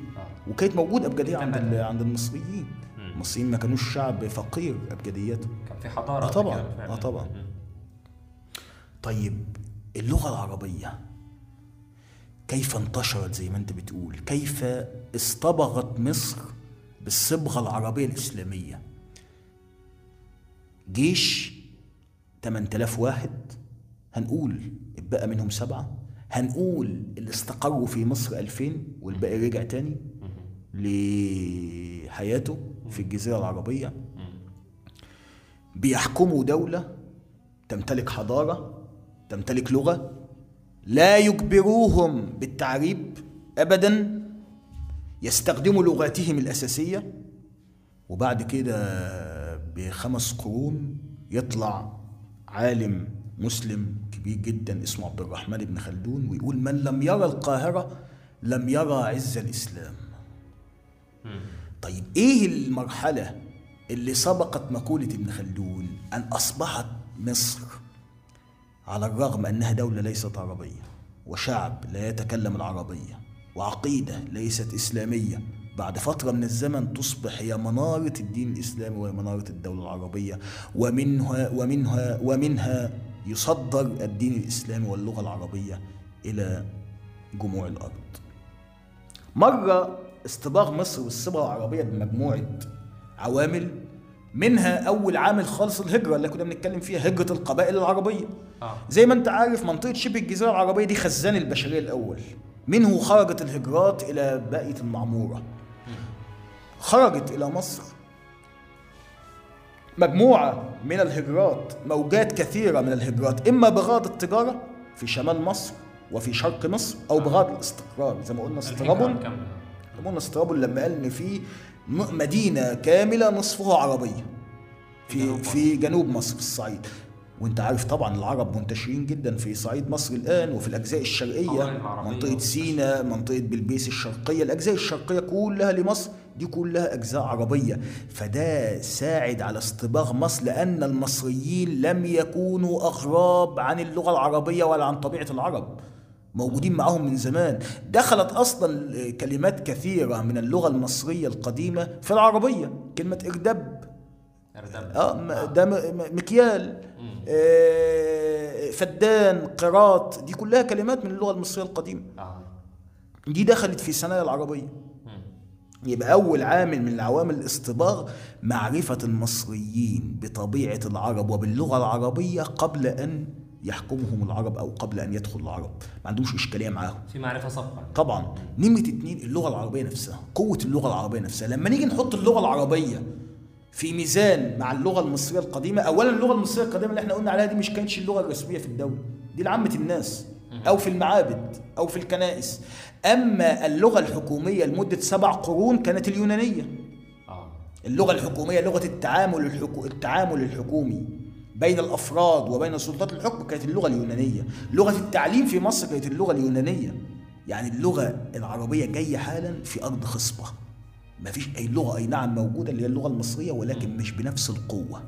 وكانت موجودة أبجدية عند عند المصريين. المصريين ما كانوش شعب فقير أبجدياته كان في حضارة آه طبعا. آه طبعا. طيب اللغة العربية كيف انتشرت زي ما انت بتقول؟ كيف اصطبغت مصر بالصبغة العربية الإسلامية؟ جيش 8000 واحد هنقول اتبقى منهم سبعة. هنقول اللي استقروا في مصر 2000 والباقي رجع تاني لحياته في الجزيرة العربية. بيحكموا دولة تمتلك حضارة تمتلك لغة لا يجبروهم بالتعريب أبدا يستخدموا لغاتهم الأساسية وبعد كده بخمس قرون يطلع عالم مسلم كبير جدا اسمه عبد الرحمن بن خلدون ويقول من لم يرى القاهرة لم يرى عز الإسلام. طيب إيه المرحلة اللي سبقت مقولة ابن خلدون؟ أن أصبحت مصر. على الرغم أنها دولة ليست عربية وشعب لا يتكلم العربية وعقيدة ليست إسلامية. بعد فترة من الزمن تصبح هي منارة الدين الإسلامي ومنارة الدولة العربية ومنها ومنها ومنها يصدر الدين الإسلامي واللغة العربية إلى جموع الأرض. مرة اصطباغ مصر والصبغة العربية بمجموعة عوامل منها أول عامل خالص الهجرة اللي كنا بنتكلم فيها هجرة القبائل العربية. آه. زي ما أنت عارف منطقة شبه الجزيرة العربية دي خزان البشرية الأول. منه خرجت الهجرات إلى باقية المعمورة. خرجت إلى مصر. مجموعة من الهجرات موجات كثيرة من الهجرات إما بغرض التجارة في شمال مصر وفي شرق مصر أو بغرض الاستقرار. زي ما قلنا استرابو قلنا استرابو لما قال إن في م- مدينة كاملة نصفها عربية. في في جنوب مصر في الصعيد. وانت عارف طبعا العرب منتشرين جدا في صعيد مصر الآن وفي الأجزاء الشرقية. منطقة سيناء منطقة بلبيس الشرقية. الأجزاء الشرقية كلها لمصر دي كلها أجزاء عربية. فده ساعد على اصطباغ مصر لأن المصريين لم يكونوا أغراب عن اللغة العربية ولا عن طبيعة العرب. موجودين معاهم من زمان. دخلت أصلا كلمات كثيرة من اللغة المصرية القديمة في العربية كلمة إردب. آه م- ده مكيال. آه فدان قراط دي كلها كلمات من اللغة المصرية القديمة. آه. دي دخلت في ثنايا العربية. يبقى أول عامل من العوامل الاصطباغ معرفة المصريين بطبيعة العرب وباللغة العربية قبل أن يحكمهم العرب أو قبل أن يدخل العرب. ما عندهمش إشكالية معاهم. في معرفة سابقه طبعا نمرة اتنين اللغة العربية نفسها قوة اللغة العربية نفسها. لما نيجي نحط اللغة العربية في ميزان مع اللغة المصرية القديمة أولا اللغة المصرية القديمة اللي إحنا قلنا عليها دي مش كانتش اللغة الرسمية في الدولة دي لعامة الناس أو في المعابد أو في الكنائس. أما اللغة الحكومية لمدة سبع قرون كانت اليونانية. آه. اللغة الحكومية لغة التعامل الحكو... التعامل الحكومي. بين الأفراد وبين سلطات الحكم كانت اللغة اليونانية. لغة التعليم في مصر كانت اللغة اليونانية. يعني اللغة العربية جاية حالا في أرض خصبة. ما فيش أي لغة أي نعم موجودة اللي هي اللغة المصرية ولكن مش بنفس القوة.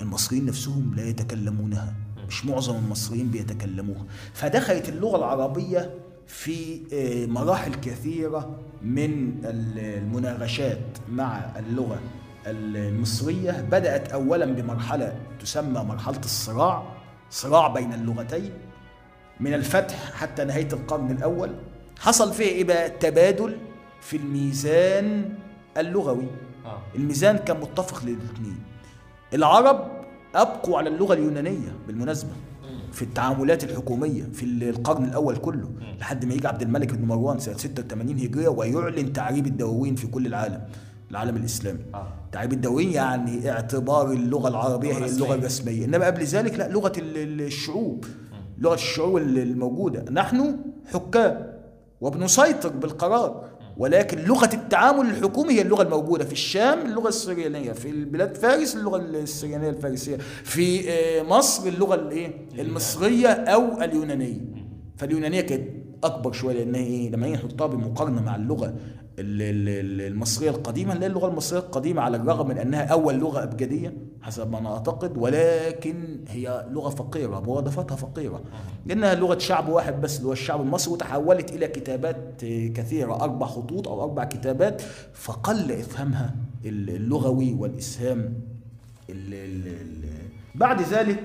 المصريين نفسهم لا يتكلمونها. مش معظم المصريين بيتكلموها. فدخلت اللغة العربية في آه، مراحل كثيرة من ال- المناقشات مع اللغة المصرية بدأت أولا بمرحلة تسمى مرحلة الصراع صراع بين اللغتين. من الفتح حتى نهاية القرن الأول حصل فيه إيه بقى تبادل في الميزان اللغوي. آه. الميزان كان متفق للاثنين. العرب أبقوا على اللغة اليونانية بالمناسبة في التعاملات الحكومية في القرن الأول كله لحد ما يجي عبد الملك بن مروان سنة 86 هجرية ويعلن تعريب الدواوين في كل العالم. العالم الإسلامي. آه. تعريب الدواوين يعني اعتبار اللغة العربية لغة هي اللغة رسمية. الرسمية. إنما قبل ذلك لا ال- الشعوب. لغة الشعوب ال- الموجودة. نحن حكام وبنسيطر بالقرار. ولكن لغة التعامل الحكومي هي اللغة الموجودة. في الشام اللغة السريانية في البلاد فارس اللغة السريانية الفارسية في آه، مصر اللغة الايه المصرية أو اليونانية. فاليونانية كانت أكبر شوية لأنها إيه لما نيجي نحطها بمقارنة مع اللغة ال- ال- ال- المصرية القديمة نلاقي اللغة المصرية القديمة على الرغم من أنها أول لغة أبجدية حسب ما أنا أعتقد ولكن هي لغة فقيرة مرادفتها فقيرة. لأنها لغة شعب واحد بس اللي هو الشعب المصري وتحولت إلى كتابات كثيرة أربع خطوط أو أربع كتابات فقل إفهامها اللغوي والإسهام ال- ال- ال- بعد ذلك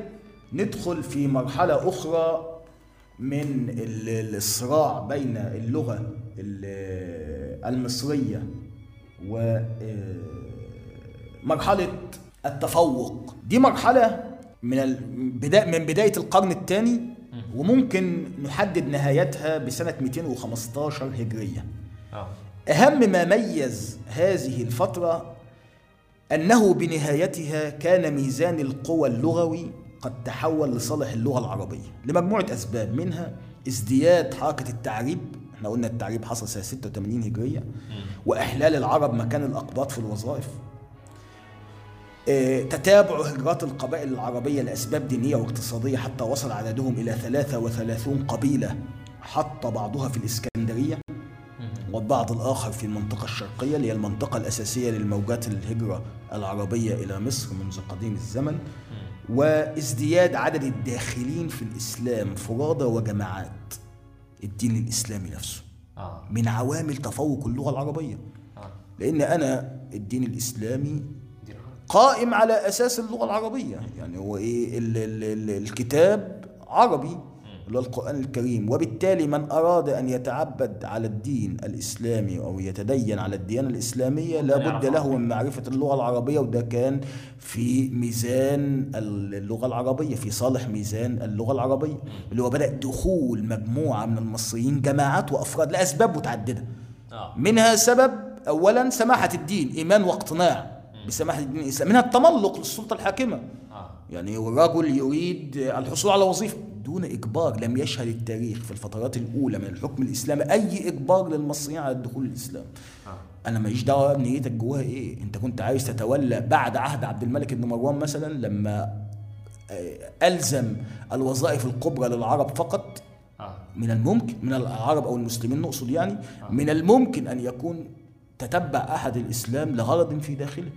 ندخل في مرحلة أخرى من ال- الصراع بين اللغة ال- المصرية ومرحلة التفوق. دي مرحلة من البداية من بداية القرن الثاني وممكن نحدد نهايتها بسنة 215 هجرية. آه. أهم ما ميز هذه الفترة أنه بنهايتها كان ميزان القوى اللغوي قد تحول لصالح اللغة العربية لمجموعة أسباب منها ازدياد حركة التعريب إحنا قلنا التعريب حصل سنة 86 هجرية وإحلال العرب مكان الأقباط في الوظائف. آه، تتابع هجرات القبائل العربية لأسباب دينية واقتصادية حتى وصل عددهم إلى 33 قبيلة حط بعضها في الإسكندرية والبعض الآخر في المنطقة الشرقية اللي هي المنطقة الأساسية للموجات الهجرة العربية إلى مصر منذ قديم الزمن. وازدياد عدد الداخلين في الإسلام فرادى وجماعات. الدين الإسلامي نفسه. آه. من عوامل تفوق اللغة العربية. آه. لأن أنا الدين الإسلامي. قائم على أساس اللغة العربية. يعني هو إيه؟ ال ال ال الكتاب عربي. اللي هو القرآن الكريم. وبالتالي من أراد أن يتعبد على الدين الإسلامي أو يتدين على الديانة الإسلامية لابد له من معرفة اللغة العربية وده كان في ميزان اللغة العربية في صالح ميزان اللغة العربية اللي هو بدأ دخول مجموعة من المصريين جماعات وأفراد لأسباب متعددة. آه. منها سبب اولا سماحة الدين إيمان واقتناع بسماحة الدين الإسلامي منها التملق للسلطة الحاكمة. آه يعني الرجل يريد الحصول على وظيفة. دون إجبار لم يشهد التاريخ في الفترات الأولى من الحكم الإسلامي أي إجبار للمصريين على الدخول الإسلام. آه. أنا ماليش دعوة بنيتك جواها إيه. أنت كنت عايز تتولى بعد عهد عبد الملك بن مروان مثلا لما آه، ألزم الوظائف الكبرى للعرب فقط. آه. من الممكن من العرب أو المسلمين نقصد يعني. من الممكن أن يكون تتبع أحد الإسلام لغرض في داخله.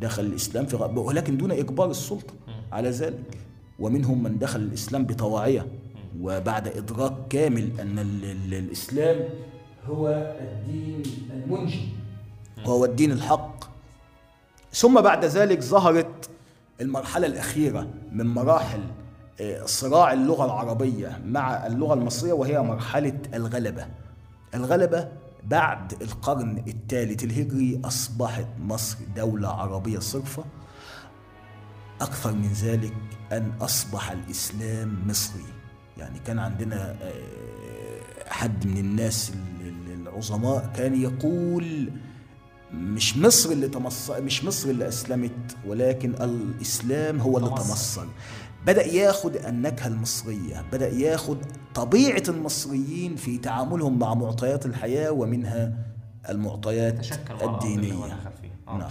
دخل الإسلام في غرض ولكن دون اجبار السلطة على ذلك. ومنهم من دخل الإسلام بطواعية. وبعد إدراك كامل أن ال ال الإسلام هو الدين المنجي وهو الدين الحق. ثم بعد ذلك ظهرت المرحلة الأخيرة من مراحل آه، صراع اللغة العربية مع اللغة المصرية وهي مرحلة الغلبة. الغلبة بعد القرن الثالث الهجري أصبحت مصر دولة عربية صرفة. أكثر من ذلك أن أصبح الإسلام مصري. يعني كان عندنا آه، حد من الناس ال- ال- العظماء كان يقول مش مصر اللي تمصر مش مصر اللي أسلمت ولكن الإسلام هو اللي تمصر. بدأ ياخد النكهة المصرية بدأ ياخد طبيعة المصريين في تعاملهم مع معطيات الحياة ومنها المعطيات الدينية. آه. نعم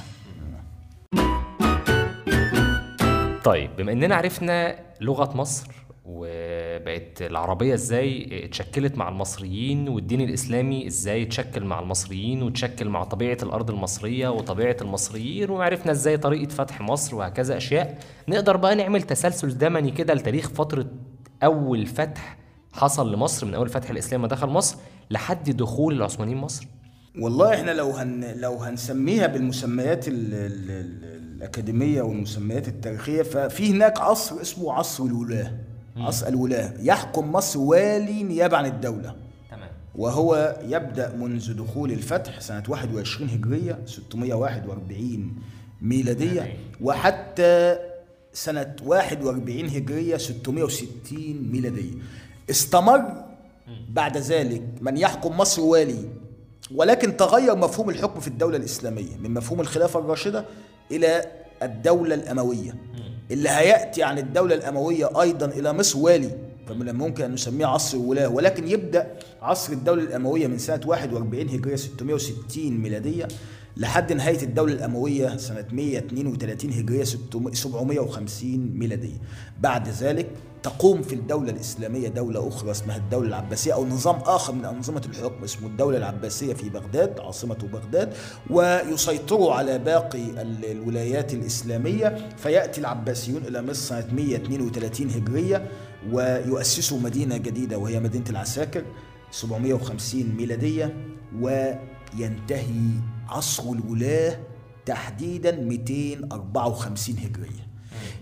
طيب بما إننا عرفنا لغة مصر وبقت العربية إزاي اتشكلت مع المصريين والدين الإسلامي إزاي اتشكل مع المصريين وتشكل مع طبيعة الأرض المصرية وطبيعة المصريين وعرفنا إزاي طريقة فتح مصر وهكذا أشياء نقدر بقى نعمل تسلسل زمني كده لتاريخ فترة أول فتح حصل لمصر من أول فتح الإسلام ما دخل مصر لحد دخول العثمانيين مصر. والله إحنا لو هن لو هنسميها بالمسميات ال ال ال الأكاديمية والمسميات التاريخية ففي هناك عصر اسمه عصر الولاة. عصر الولاة. يحكم مصر والي نيابة عن الدولة. تمام. وهو يبدأ منذ دخول الفتح سنة 21 هجرية 641 ميلادية ميلادية. وحتى سنة 41 هجرية 660 ميلادية. استمر بعد ذلك من يحكم مصر والي ولكن تغير مفهوم الحكم في الدولة الإسلامية من مفهوم الخلافة الراشدة إلى الدولة الأموية اللي هيأتي عن الدولة الأموية أيضا إلى مصر والي فمن الممكن أن نسميه عصر الولاة ولكن يبدأ عصر الدولة الأموية من سنة 41 هجرية 660 ميلادية لحد نهاية الدولة الأموية سنة 132 هجرية 750 ميلادية. بعد ذلك تقوم في الدولة الإسلامية دولة أخرى اسمها الدولة العباسية أو نظام آخر من أنظمة الحكم اسمه الدولة العباسية في بغداد عاصمة بغداد ويسيطروا على باقي ال- الولايات الإسلامية. فيأتي العباسيون إلى مصر سنة 132 هجرية ويؤسسوا مدينة جديدة وهي مدينة العساكر 750 ميلادية وينتهي عصر الولاة تحديدا 254 هجرية.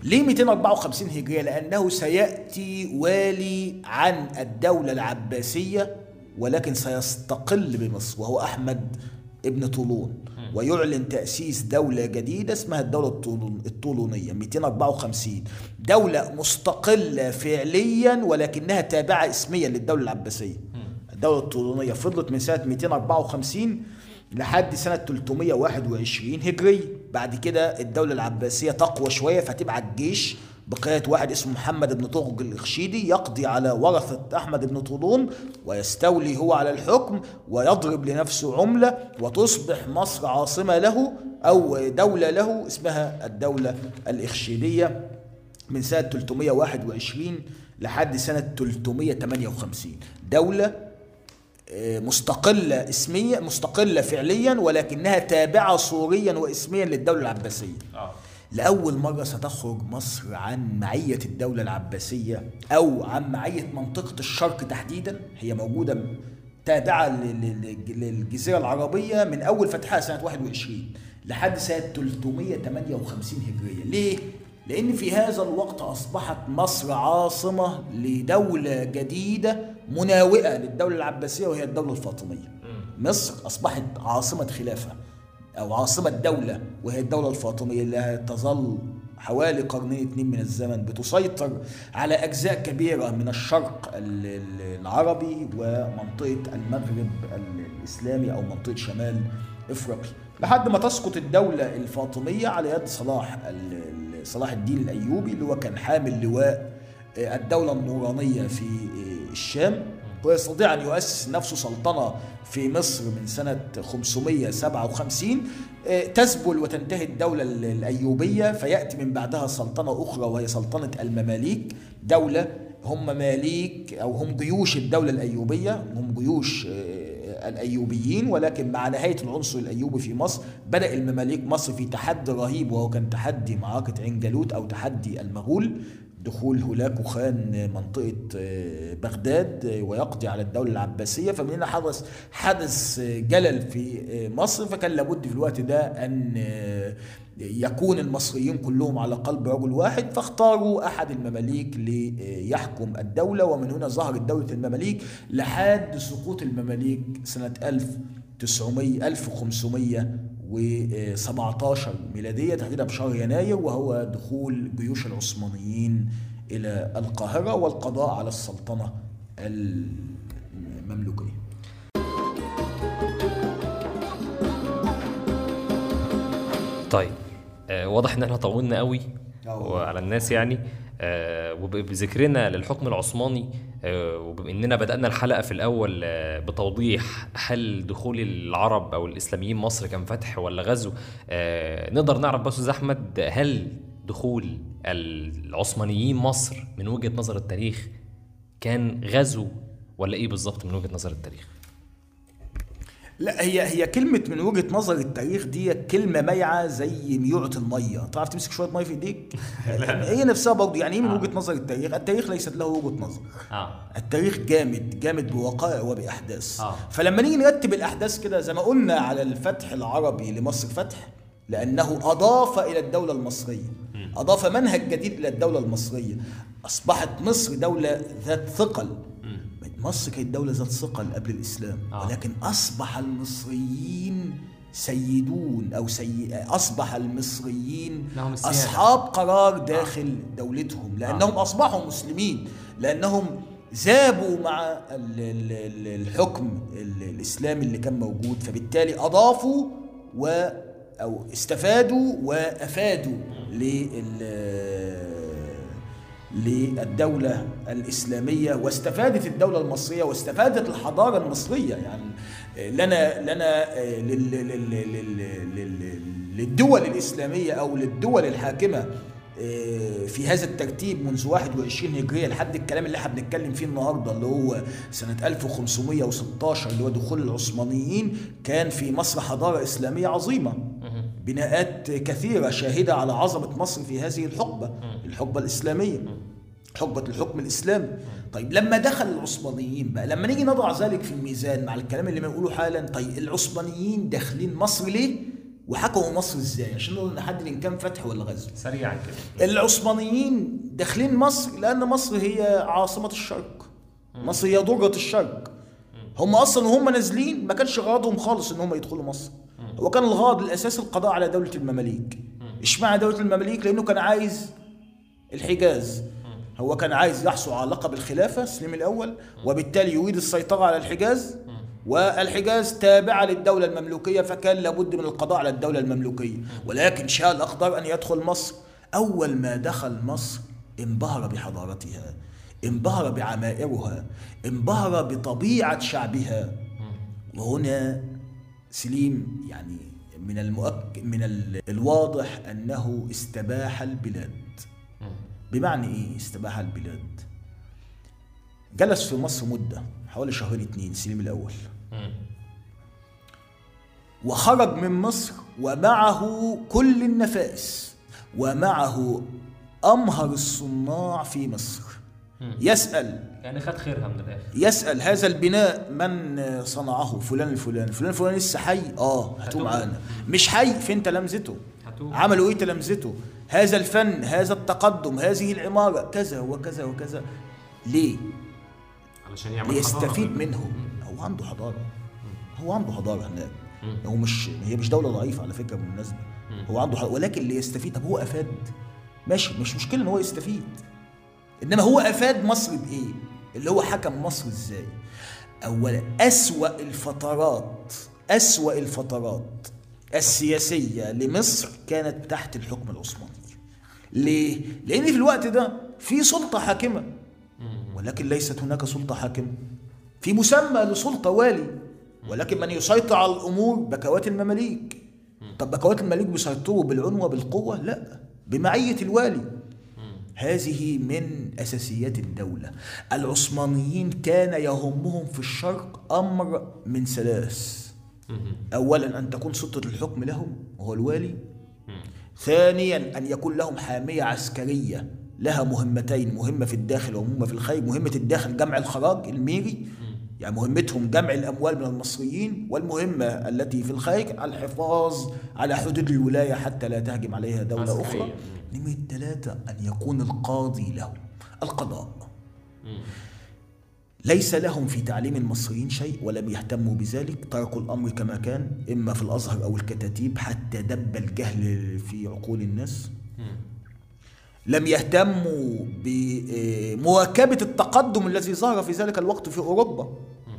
ليه 254 هجرية؟ لأنه سيأتي والي عن الدولة العباسية ولكن سيستقل بمصر وهو أحمد ابن طولون. ويعلن تأسيس دولة جديدة اسمها الدولة الطولون- الطولونية 254 دولة مستقلة فعليا ولكنها تابعة اسميا للدولة العباسية. الدولة الطولونية فضلت من سنة 254 لحد سنة 321 هجري. بعد كده الدولة العباسية تقوى شوية فتبعت جيش بقيادة واحد اسمه محمد بن طغج الإخشيدي يقضي على ورثة أحمد بن طولون ويستولي هو على الحكم ويضرب لنفسه عملة وتصبح مصر عاصمة له أو دولة له اسمها الدولة الإخشيدية من سنة 321 لحد سنة 358 دولة مستقلة اسميا مستقلة فعليا ولكنها تابعة صوريا واسميا للدولة العباسية. آه. لأول مرة ستخرج مصر عن معية الدولة العباسية أو عن معية منطقة الشرق تحديدا هي موجودة تابعة للجزيرة العربية من أول فتحها سنة 21 لحد سنة 358 هجرية. ليه؟ لأن في هذا الوقت أصبحت مصر عاصمة لدولة جديدة مناوئة للدولة العباسية وهي الدولة الفاطمية. مصر أصبحت عاصمة خلافة أو عاصمة دولة وهي الدولة الفاطمية اللي تظل حوالي قرنين اتنين من الزمن بتسيطر على أجزاء كبيرة من الشرق ال- ال- العربي ومنطقة المغرب ال- الإسلامي أو منطقة شمال إفريقيا. لحد ما تسقط الدولة الفاطمية على يد صلاح صلاح الدين الأيوبي اللي هو كان حامل لواء آه، الدولة النورانية في آه، الشام. ويستطيع أن يؤسس نفسه سلطنة في مصر من سنة 557 آه، تذبل وتنتهي الدولة ال- الأيوبية. فيأتي من بعدها سلطنة أخرى وهي سلطنة المماليك. دولة هم مماليك أو هم جيوش الدولة الأيوبية هم جيوش الأيوبيين ولكن مع نهاية العنصر الأيوبي في مصر بدأ المماليك مصر في تحدي رهيب وهو كان تحدي معركة عين جالوت أو تحدي المغول. دخول هولاكو خان منطقة آه، بغداد آه، ويقضي على الدولة العباسية. فمن هنا حدث حدث آه، جلل في مصر. فكان لابد في الوقت ده أن يكون المصريين كلهم على قلب رجل واحد. فاختاروا أحد المماليك ليحكم الدولة. ومن هنا ظهرت دولة المماليك لحد سقوط المماليك سنة 1900 1500 و17 ميلادية تحديدا بشهر يناير وهو دخول جيوش العثمانيين إلى القاهرة والقضاء على السلطنة المملوكية طيب آه واضح إن إحنا طولنا قوي آه. وعلى الناس يعني وبذكرنا للحكم العثماني آه وبما اننا بدأنا الحلقة في الأول آه بتوضيح هل دخول العرب أو الإسلاميين مصر كان فتح ولا غزو. آه نقدر نعرف بس أحمد هل دخول العثمانيين مصر من وجهة نظر التاريخ كان غزو ولا إيه بالظبط من وجهة نظر التاريخ؟ لا هي هي كلمة من وجهة نظر التاريخ دي كلمة مايعة زي ميوعة المية، تعرف تمسك شوية مية في ايديك؟ هي نفسها برضه يعني إيه من آه. وجهة نظر التاريخ؟ التاريخ ليست له وجهة نظر. آه التاريخ جامد جامد بوقائع وبأحداث آه. فلما نيجي نرتب الأحداث كده زي ما قلنا على الفتح العربي لمصر فتح لأنه أضاف إلى الدولة المصرية أضاف منهج جديد إلى الدولة المصرية أصبحت مصر دولة ذات ثقل مصر كانت دولة ذات ثقل قبل الإسلام آه. ولكن أصبح المصريين سيدون أو سي... أصبح المصريين. أصحاب قرار داخل دولتهم لأنهم أصبحوا مسلمين لأنهم ذابوا مع ال- ال- ال- الحكم ال- الإسلامي اللي كان موجود فبالتالي أضافوا و أو استفادوا وأفادوا لل للدولة الإسلامية واستفادت الدولة المصرية واستفادت الحضارة المصرية. يعني لنا لنا لل- للدول الإسلامية أو للدول الحاكمة في هذا الترتيب منذ 21 هجرية لحد الكلام اللي إحنا بنتكلم فيه النهارده اللي هو سنة 1516 اللي هو دخول العثمانيين كان في مصر حضارة إسلامية عظيمة. بناءات كثيرة شاهدة على عظمة مصر في هذه الحقبة الحقبة الإسلامية حقبة الحكم الإسلامي. طيب لما دخل العثمانيين بقى لما نيجي نضع ذلك في الميزان مع الكلام اللي بنقوله حالا طيب العثمانيين داخلين مصر ليه؟ وحكموا مصر إزاي؟ عشان نقدر نحدد إن كان فتح ولا غزو. سريعا كده. العثمانيين داخلين مصر لأن مصر هي عاصمة الشرق. مصر هي ضرة الشرق. هم أصلا وهم نازلين ما كانش غرضهم خالص إن هم يدخلوا مصر. هو كان الغرض الاساسي القضاء على دولة المماليك. اشمعنى دولة المماليك؟ لأنه كان عايز الحجاز. هو كان عايز يحصل على لقب الخلافة سليم الأول وبالتالي يريد السيطرة على الحجاز. والحجاز تابعة للدولة المملوكية فكان لابد من القضاء على الدولة المملوكية. ولكن شاء الأقدار أن يدخل مصر. أول ما دخل مصر انبهر بحضارتها انبهر بعمائرها انبهر بطبيعة شعبها. وهنا سليم يعني من المؤكد من ال- الواضح أنه استباح البلاد. بمعنى إيه استباح البلاد؟ جلس في مصر مدة حوالي شهرين اتنين سليم الأول. وخرج من مصر ومعه كل النفائس ومعه أمهر الصناع في مصر. يسأل. يعني خد خيرها من الآخر. يسأل هذا البناء من صنعه؟ فلان الفلاني. فلان الفلاني لسه حي؟ آه هاتوه. معانا مش حي؟ فين تلامذته؟ هاتوه. عملوا إيه تلامذته؟ هذا الفن هذا التقدم هذه العمارة. كذا وكذا وكذا. ليه؟ علشان يعمل ليستفيد حضارة. منهم. هو عنده حضارة. هو عنده حضارة هناك. هو مش هي مش دولة ضعيفة على فكرة بالمناسبة. هو عنده حضارة. ولكن ليستفيد. طب هو أفاد؟ ماشي مش مشكلة إن هو يستفيد. إنما هو أفاد مصر بإيه؟ اللي هو حكم مصر إزاي؟ اولا أسوأ الفترات أسوأ الفترات السياسية لمصر كانت تحت الحكم العثماني. ليه؟ لأن في الوقت ده في سلطة حاكمة ولكن ليست هناك سلطة حاكمة. في مسمى لسلطة والي ولكن من يسيطر على الأمور بكوات المماليك. طب بكوات المماليك بيسيطروا بالعنوة بالقوة؟ لا. بمعية الوالي. هذه من أساسيات الدولة. العثمانيين كان يهمهم في الشرق أمر من ثلاث. أولا أن تكون سلطة الحكم لهم وهو الوالي. ثانيا أن يكون لهم حامية عسكرية لها مهمتين مهمة في الداخل ومهمة في الخارج مهمة الداخل جمع الخراج الميري. يعني مهمتهم جمع الأموال من المصريين والمهمة التي في الخارج الحفاظ على حدود الولاية حتى لا تهجم عليها دولة عسكرية. أخرى. نمرة ثلاثة أن يكون القاضي لهم القضاء. ليس لهم في تعليم المصريين شيء ولم يهتموا بذلك. تركوا الأمر كما كان إما في الأزهر أو الكتاتيب حتى دب الجهل في عقول الناس. لم يهتموا بمواكبة التقدم الذي ظهر في ذلك الوقت في أوروبا.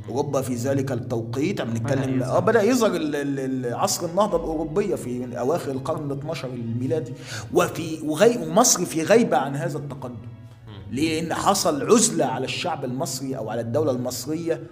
أوروبا في ذلك التوقيت عم نتكلم. آه بدأ يظهر عصر النهضة الأوروبية في أواخر القرن ال 12 الميلادي وفي وغي ومصر في غيبة عن هذا التقدم ليه؟ لأن حصل عزلة على الشعب المصري أو على الدولة المصرية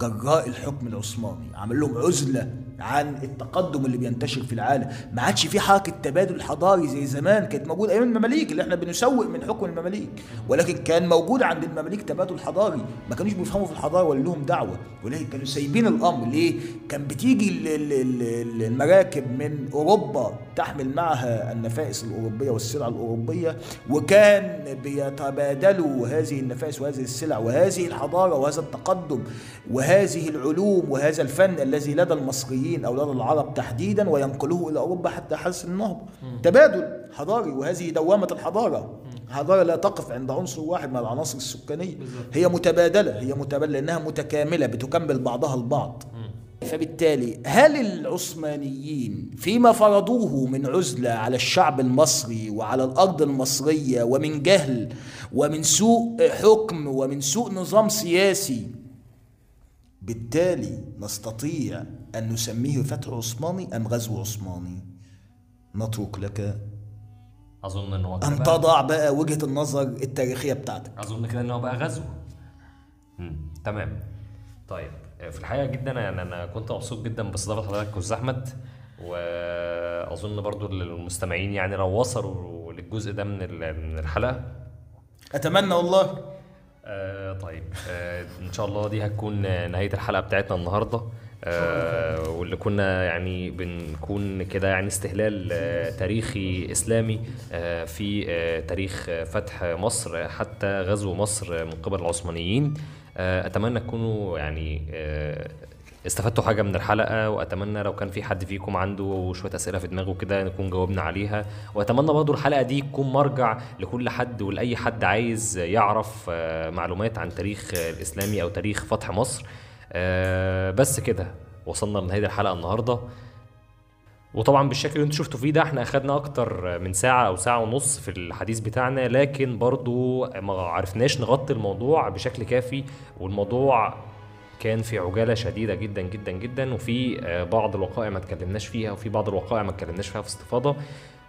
جراء الحكم العثماني عمل لهم عزلة عن التقدم اللي بينتشر في العالم. ما عادش في حركة تبادل حضاري زي زمان كانت موجودة أيام المماليك اللي إحنا بنسوق من حكم المماليك. ولكن كان موجود عند المماليك تبادل حضاري. ما كانوش بيفهموا في الحضارة ولا لهم دعوة. ولكن كانوا سايبين الأمر ليه؟ كان بتيجي ال- ال- ال- المراكب من أوروبا تحمل معها النفائس الأوروبية والسلع الأوروبية. وكان بيتبادلوا هذه النفائس وهذه السلع وهذه الحضارة وهذا التقدم وهذه العلوم وهذا الفن الذي لدى المصريين. أو لدى العرب تحديدا وينقلوه إلى أوروبا حتى حدث النهضة. تبادل حضاري وهذه دوامة الحضارة. الحضارة لا تقف عند عنصر واحد من العناصر السكانية. هي متبادلة هي متبادلة لأنها متكاملة بتكمل بعضها البعض. فبالتالي هل العثمانيين فيما فرضوه من عزلة على الشعب المصري وعلى الأرض المصرية ومن جهل ومن سوء حكم ومن سوء نظام سياسي بالتالي نستطيع أن نسميه فتح عثماني أم غزو عثماني؟ نترك لك أظن أن هو أن تضع بقى وجهة النظر التاريخية بتاعتك. أظن كده ان هو بقى غزو. مم. تمام. طيب في الحقيقة جدا يعني أنا كنت مبسوط جدا باستضافة حضرتك أستاذ أحمد وأظن برضو المستمعين يعني لو وصلوا للجزء ده من ال- من الحلقة. أتمنى والله. آه طيب. آه إن شاء الله دي هتكون نهاية الحلقة بتاعتنا النهارده. آه واللي كنا يعني بنكون كده يعني استهلال آه تاريخي إسلامي آه في آه تاريخ فتح مصر حتى غزو مصر من قبل العثمانيين. آه أتمنى تكونوا يعني آه استفدتوا حاجة من الحلقة وأتمنى لو كان في حد فيكم عنده شوية أسئلة في دماغه كده نكون جاوبنا عليها. وأتمنى برضو الحلقة دي تكون مرجع لكل حد ولأي حد عايز يعرف آه، معلومات عن تاريخ الإسلامي أو تاريخ فتح مصر. آه، بس كده وصلنا لنهاية الحلقة النهارده. وطبعا بالشكل اللي أنتوا شفتوا فيه ده إحنا أخدنا أكتر من ساعة أو ساعة ونص في الحديث بتاعنا لكن برضو ما عرفناش نغطي الموضوع بشكل كافي والموضوع كان في عجالة شديدة جدا جدا جدا وفي آه، بعض الوقائع ما اتكلمناش فيها وفي بعض الوقائع ما اتكلمناش فيها في استفاضة.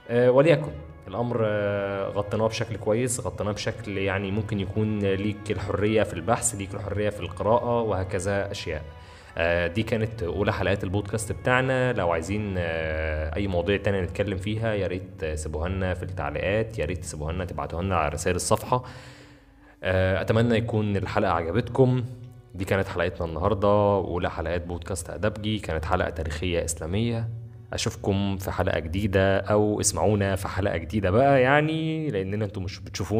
آه، وليكن الأمر آه، غطيناه بشكل كويس غطيناه بشكل يعني ممكن يكون ليك الحرية في البحث ليك الحرية في القراءة وهكذا أشياء. دي كانت أولى حلقات البودكاست بتاعنا. لو عايزين أي مواضيع تانية نتكلم فيها يا ريت تسيبوها لنا في التعليقات يا ريت تسيبوها لنا تبعتوها لنا على رسائل الصفحة. أتمنى يكون الحلقة عجبتكم. دي كانت حلقتنا النهارده اولى حلقات بودكاست أدبجي كانت حلقة تاريخية إسلامية. أشوفكم في حلقة جديدة أو اسمعونا في حلقة جديدة بقى يعني لأننا أنتم مش بتشوفونا.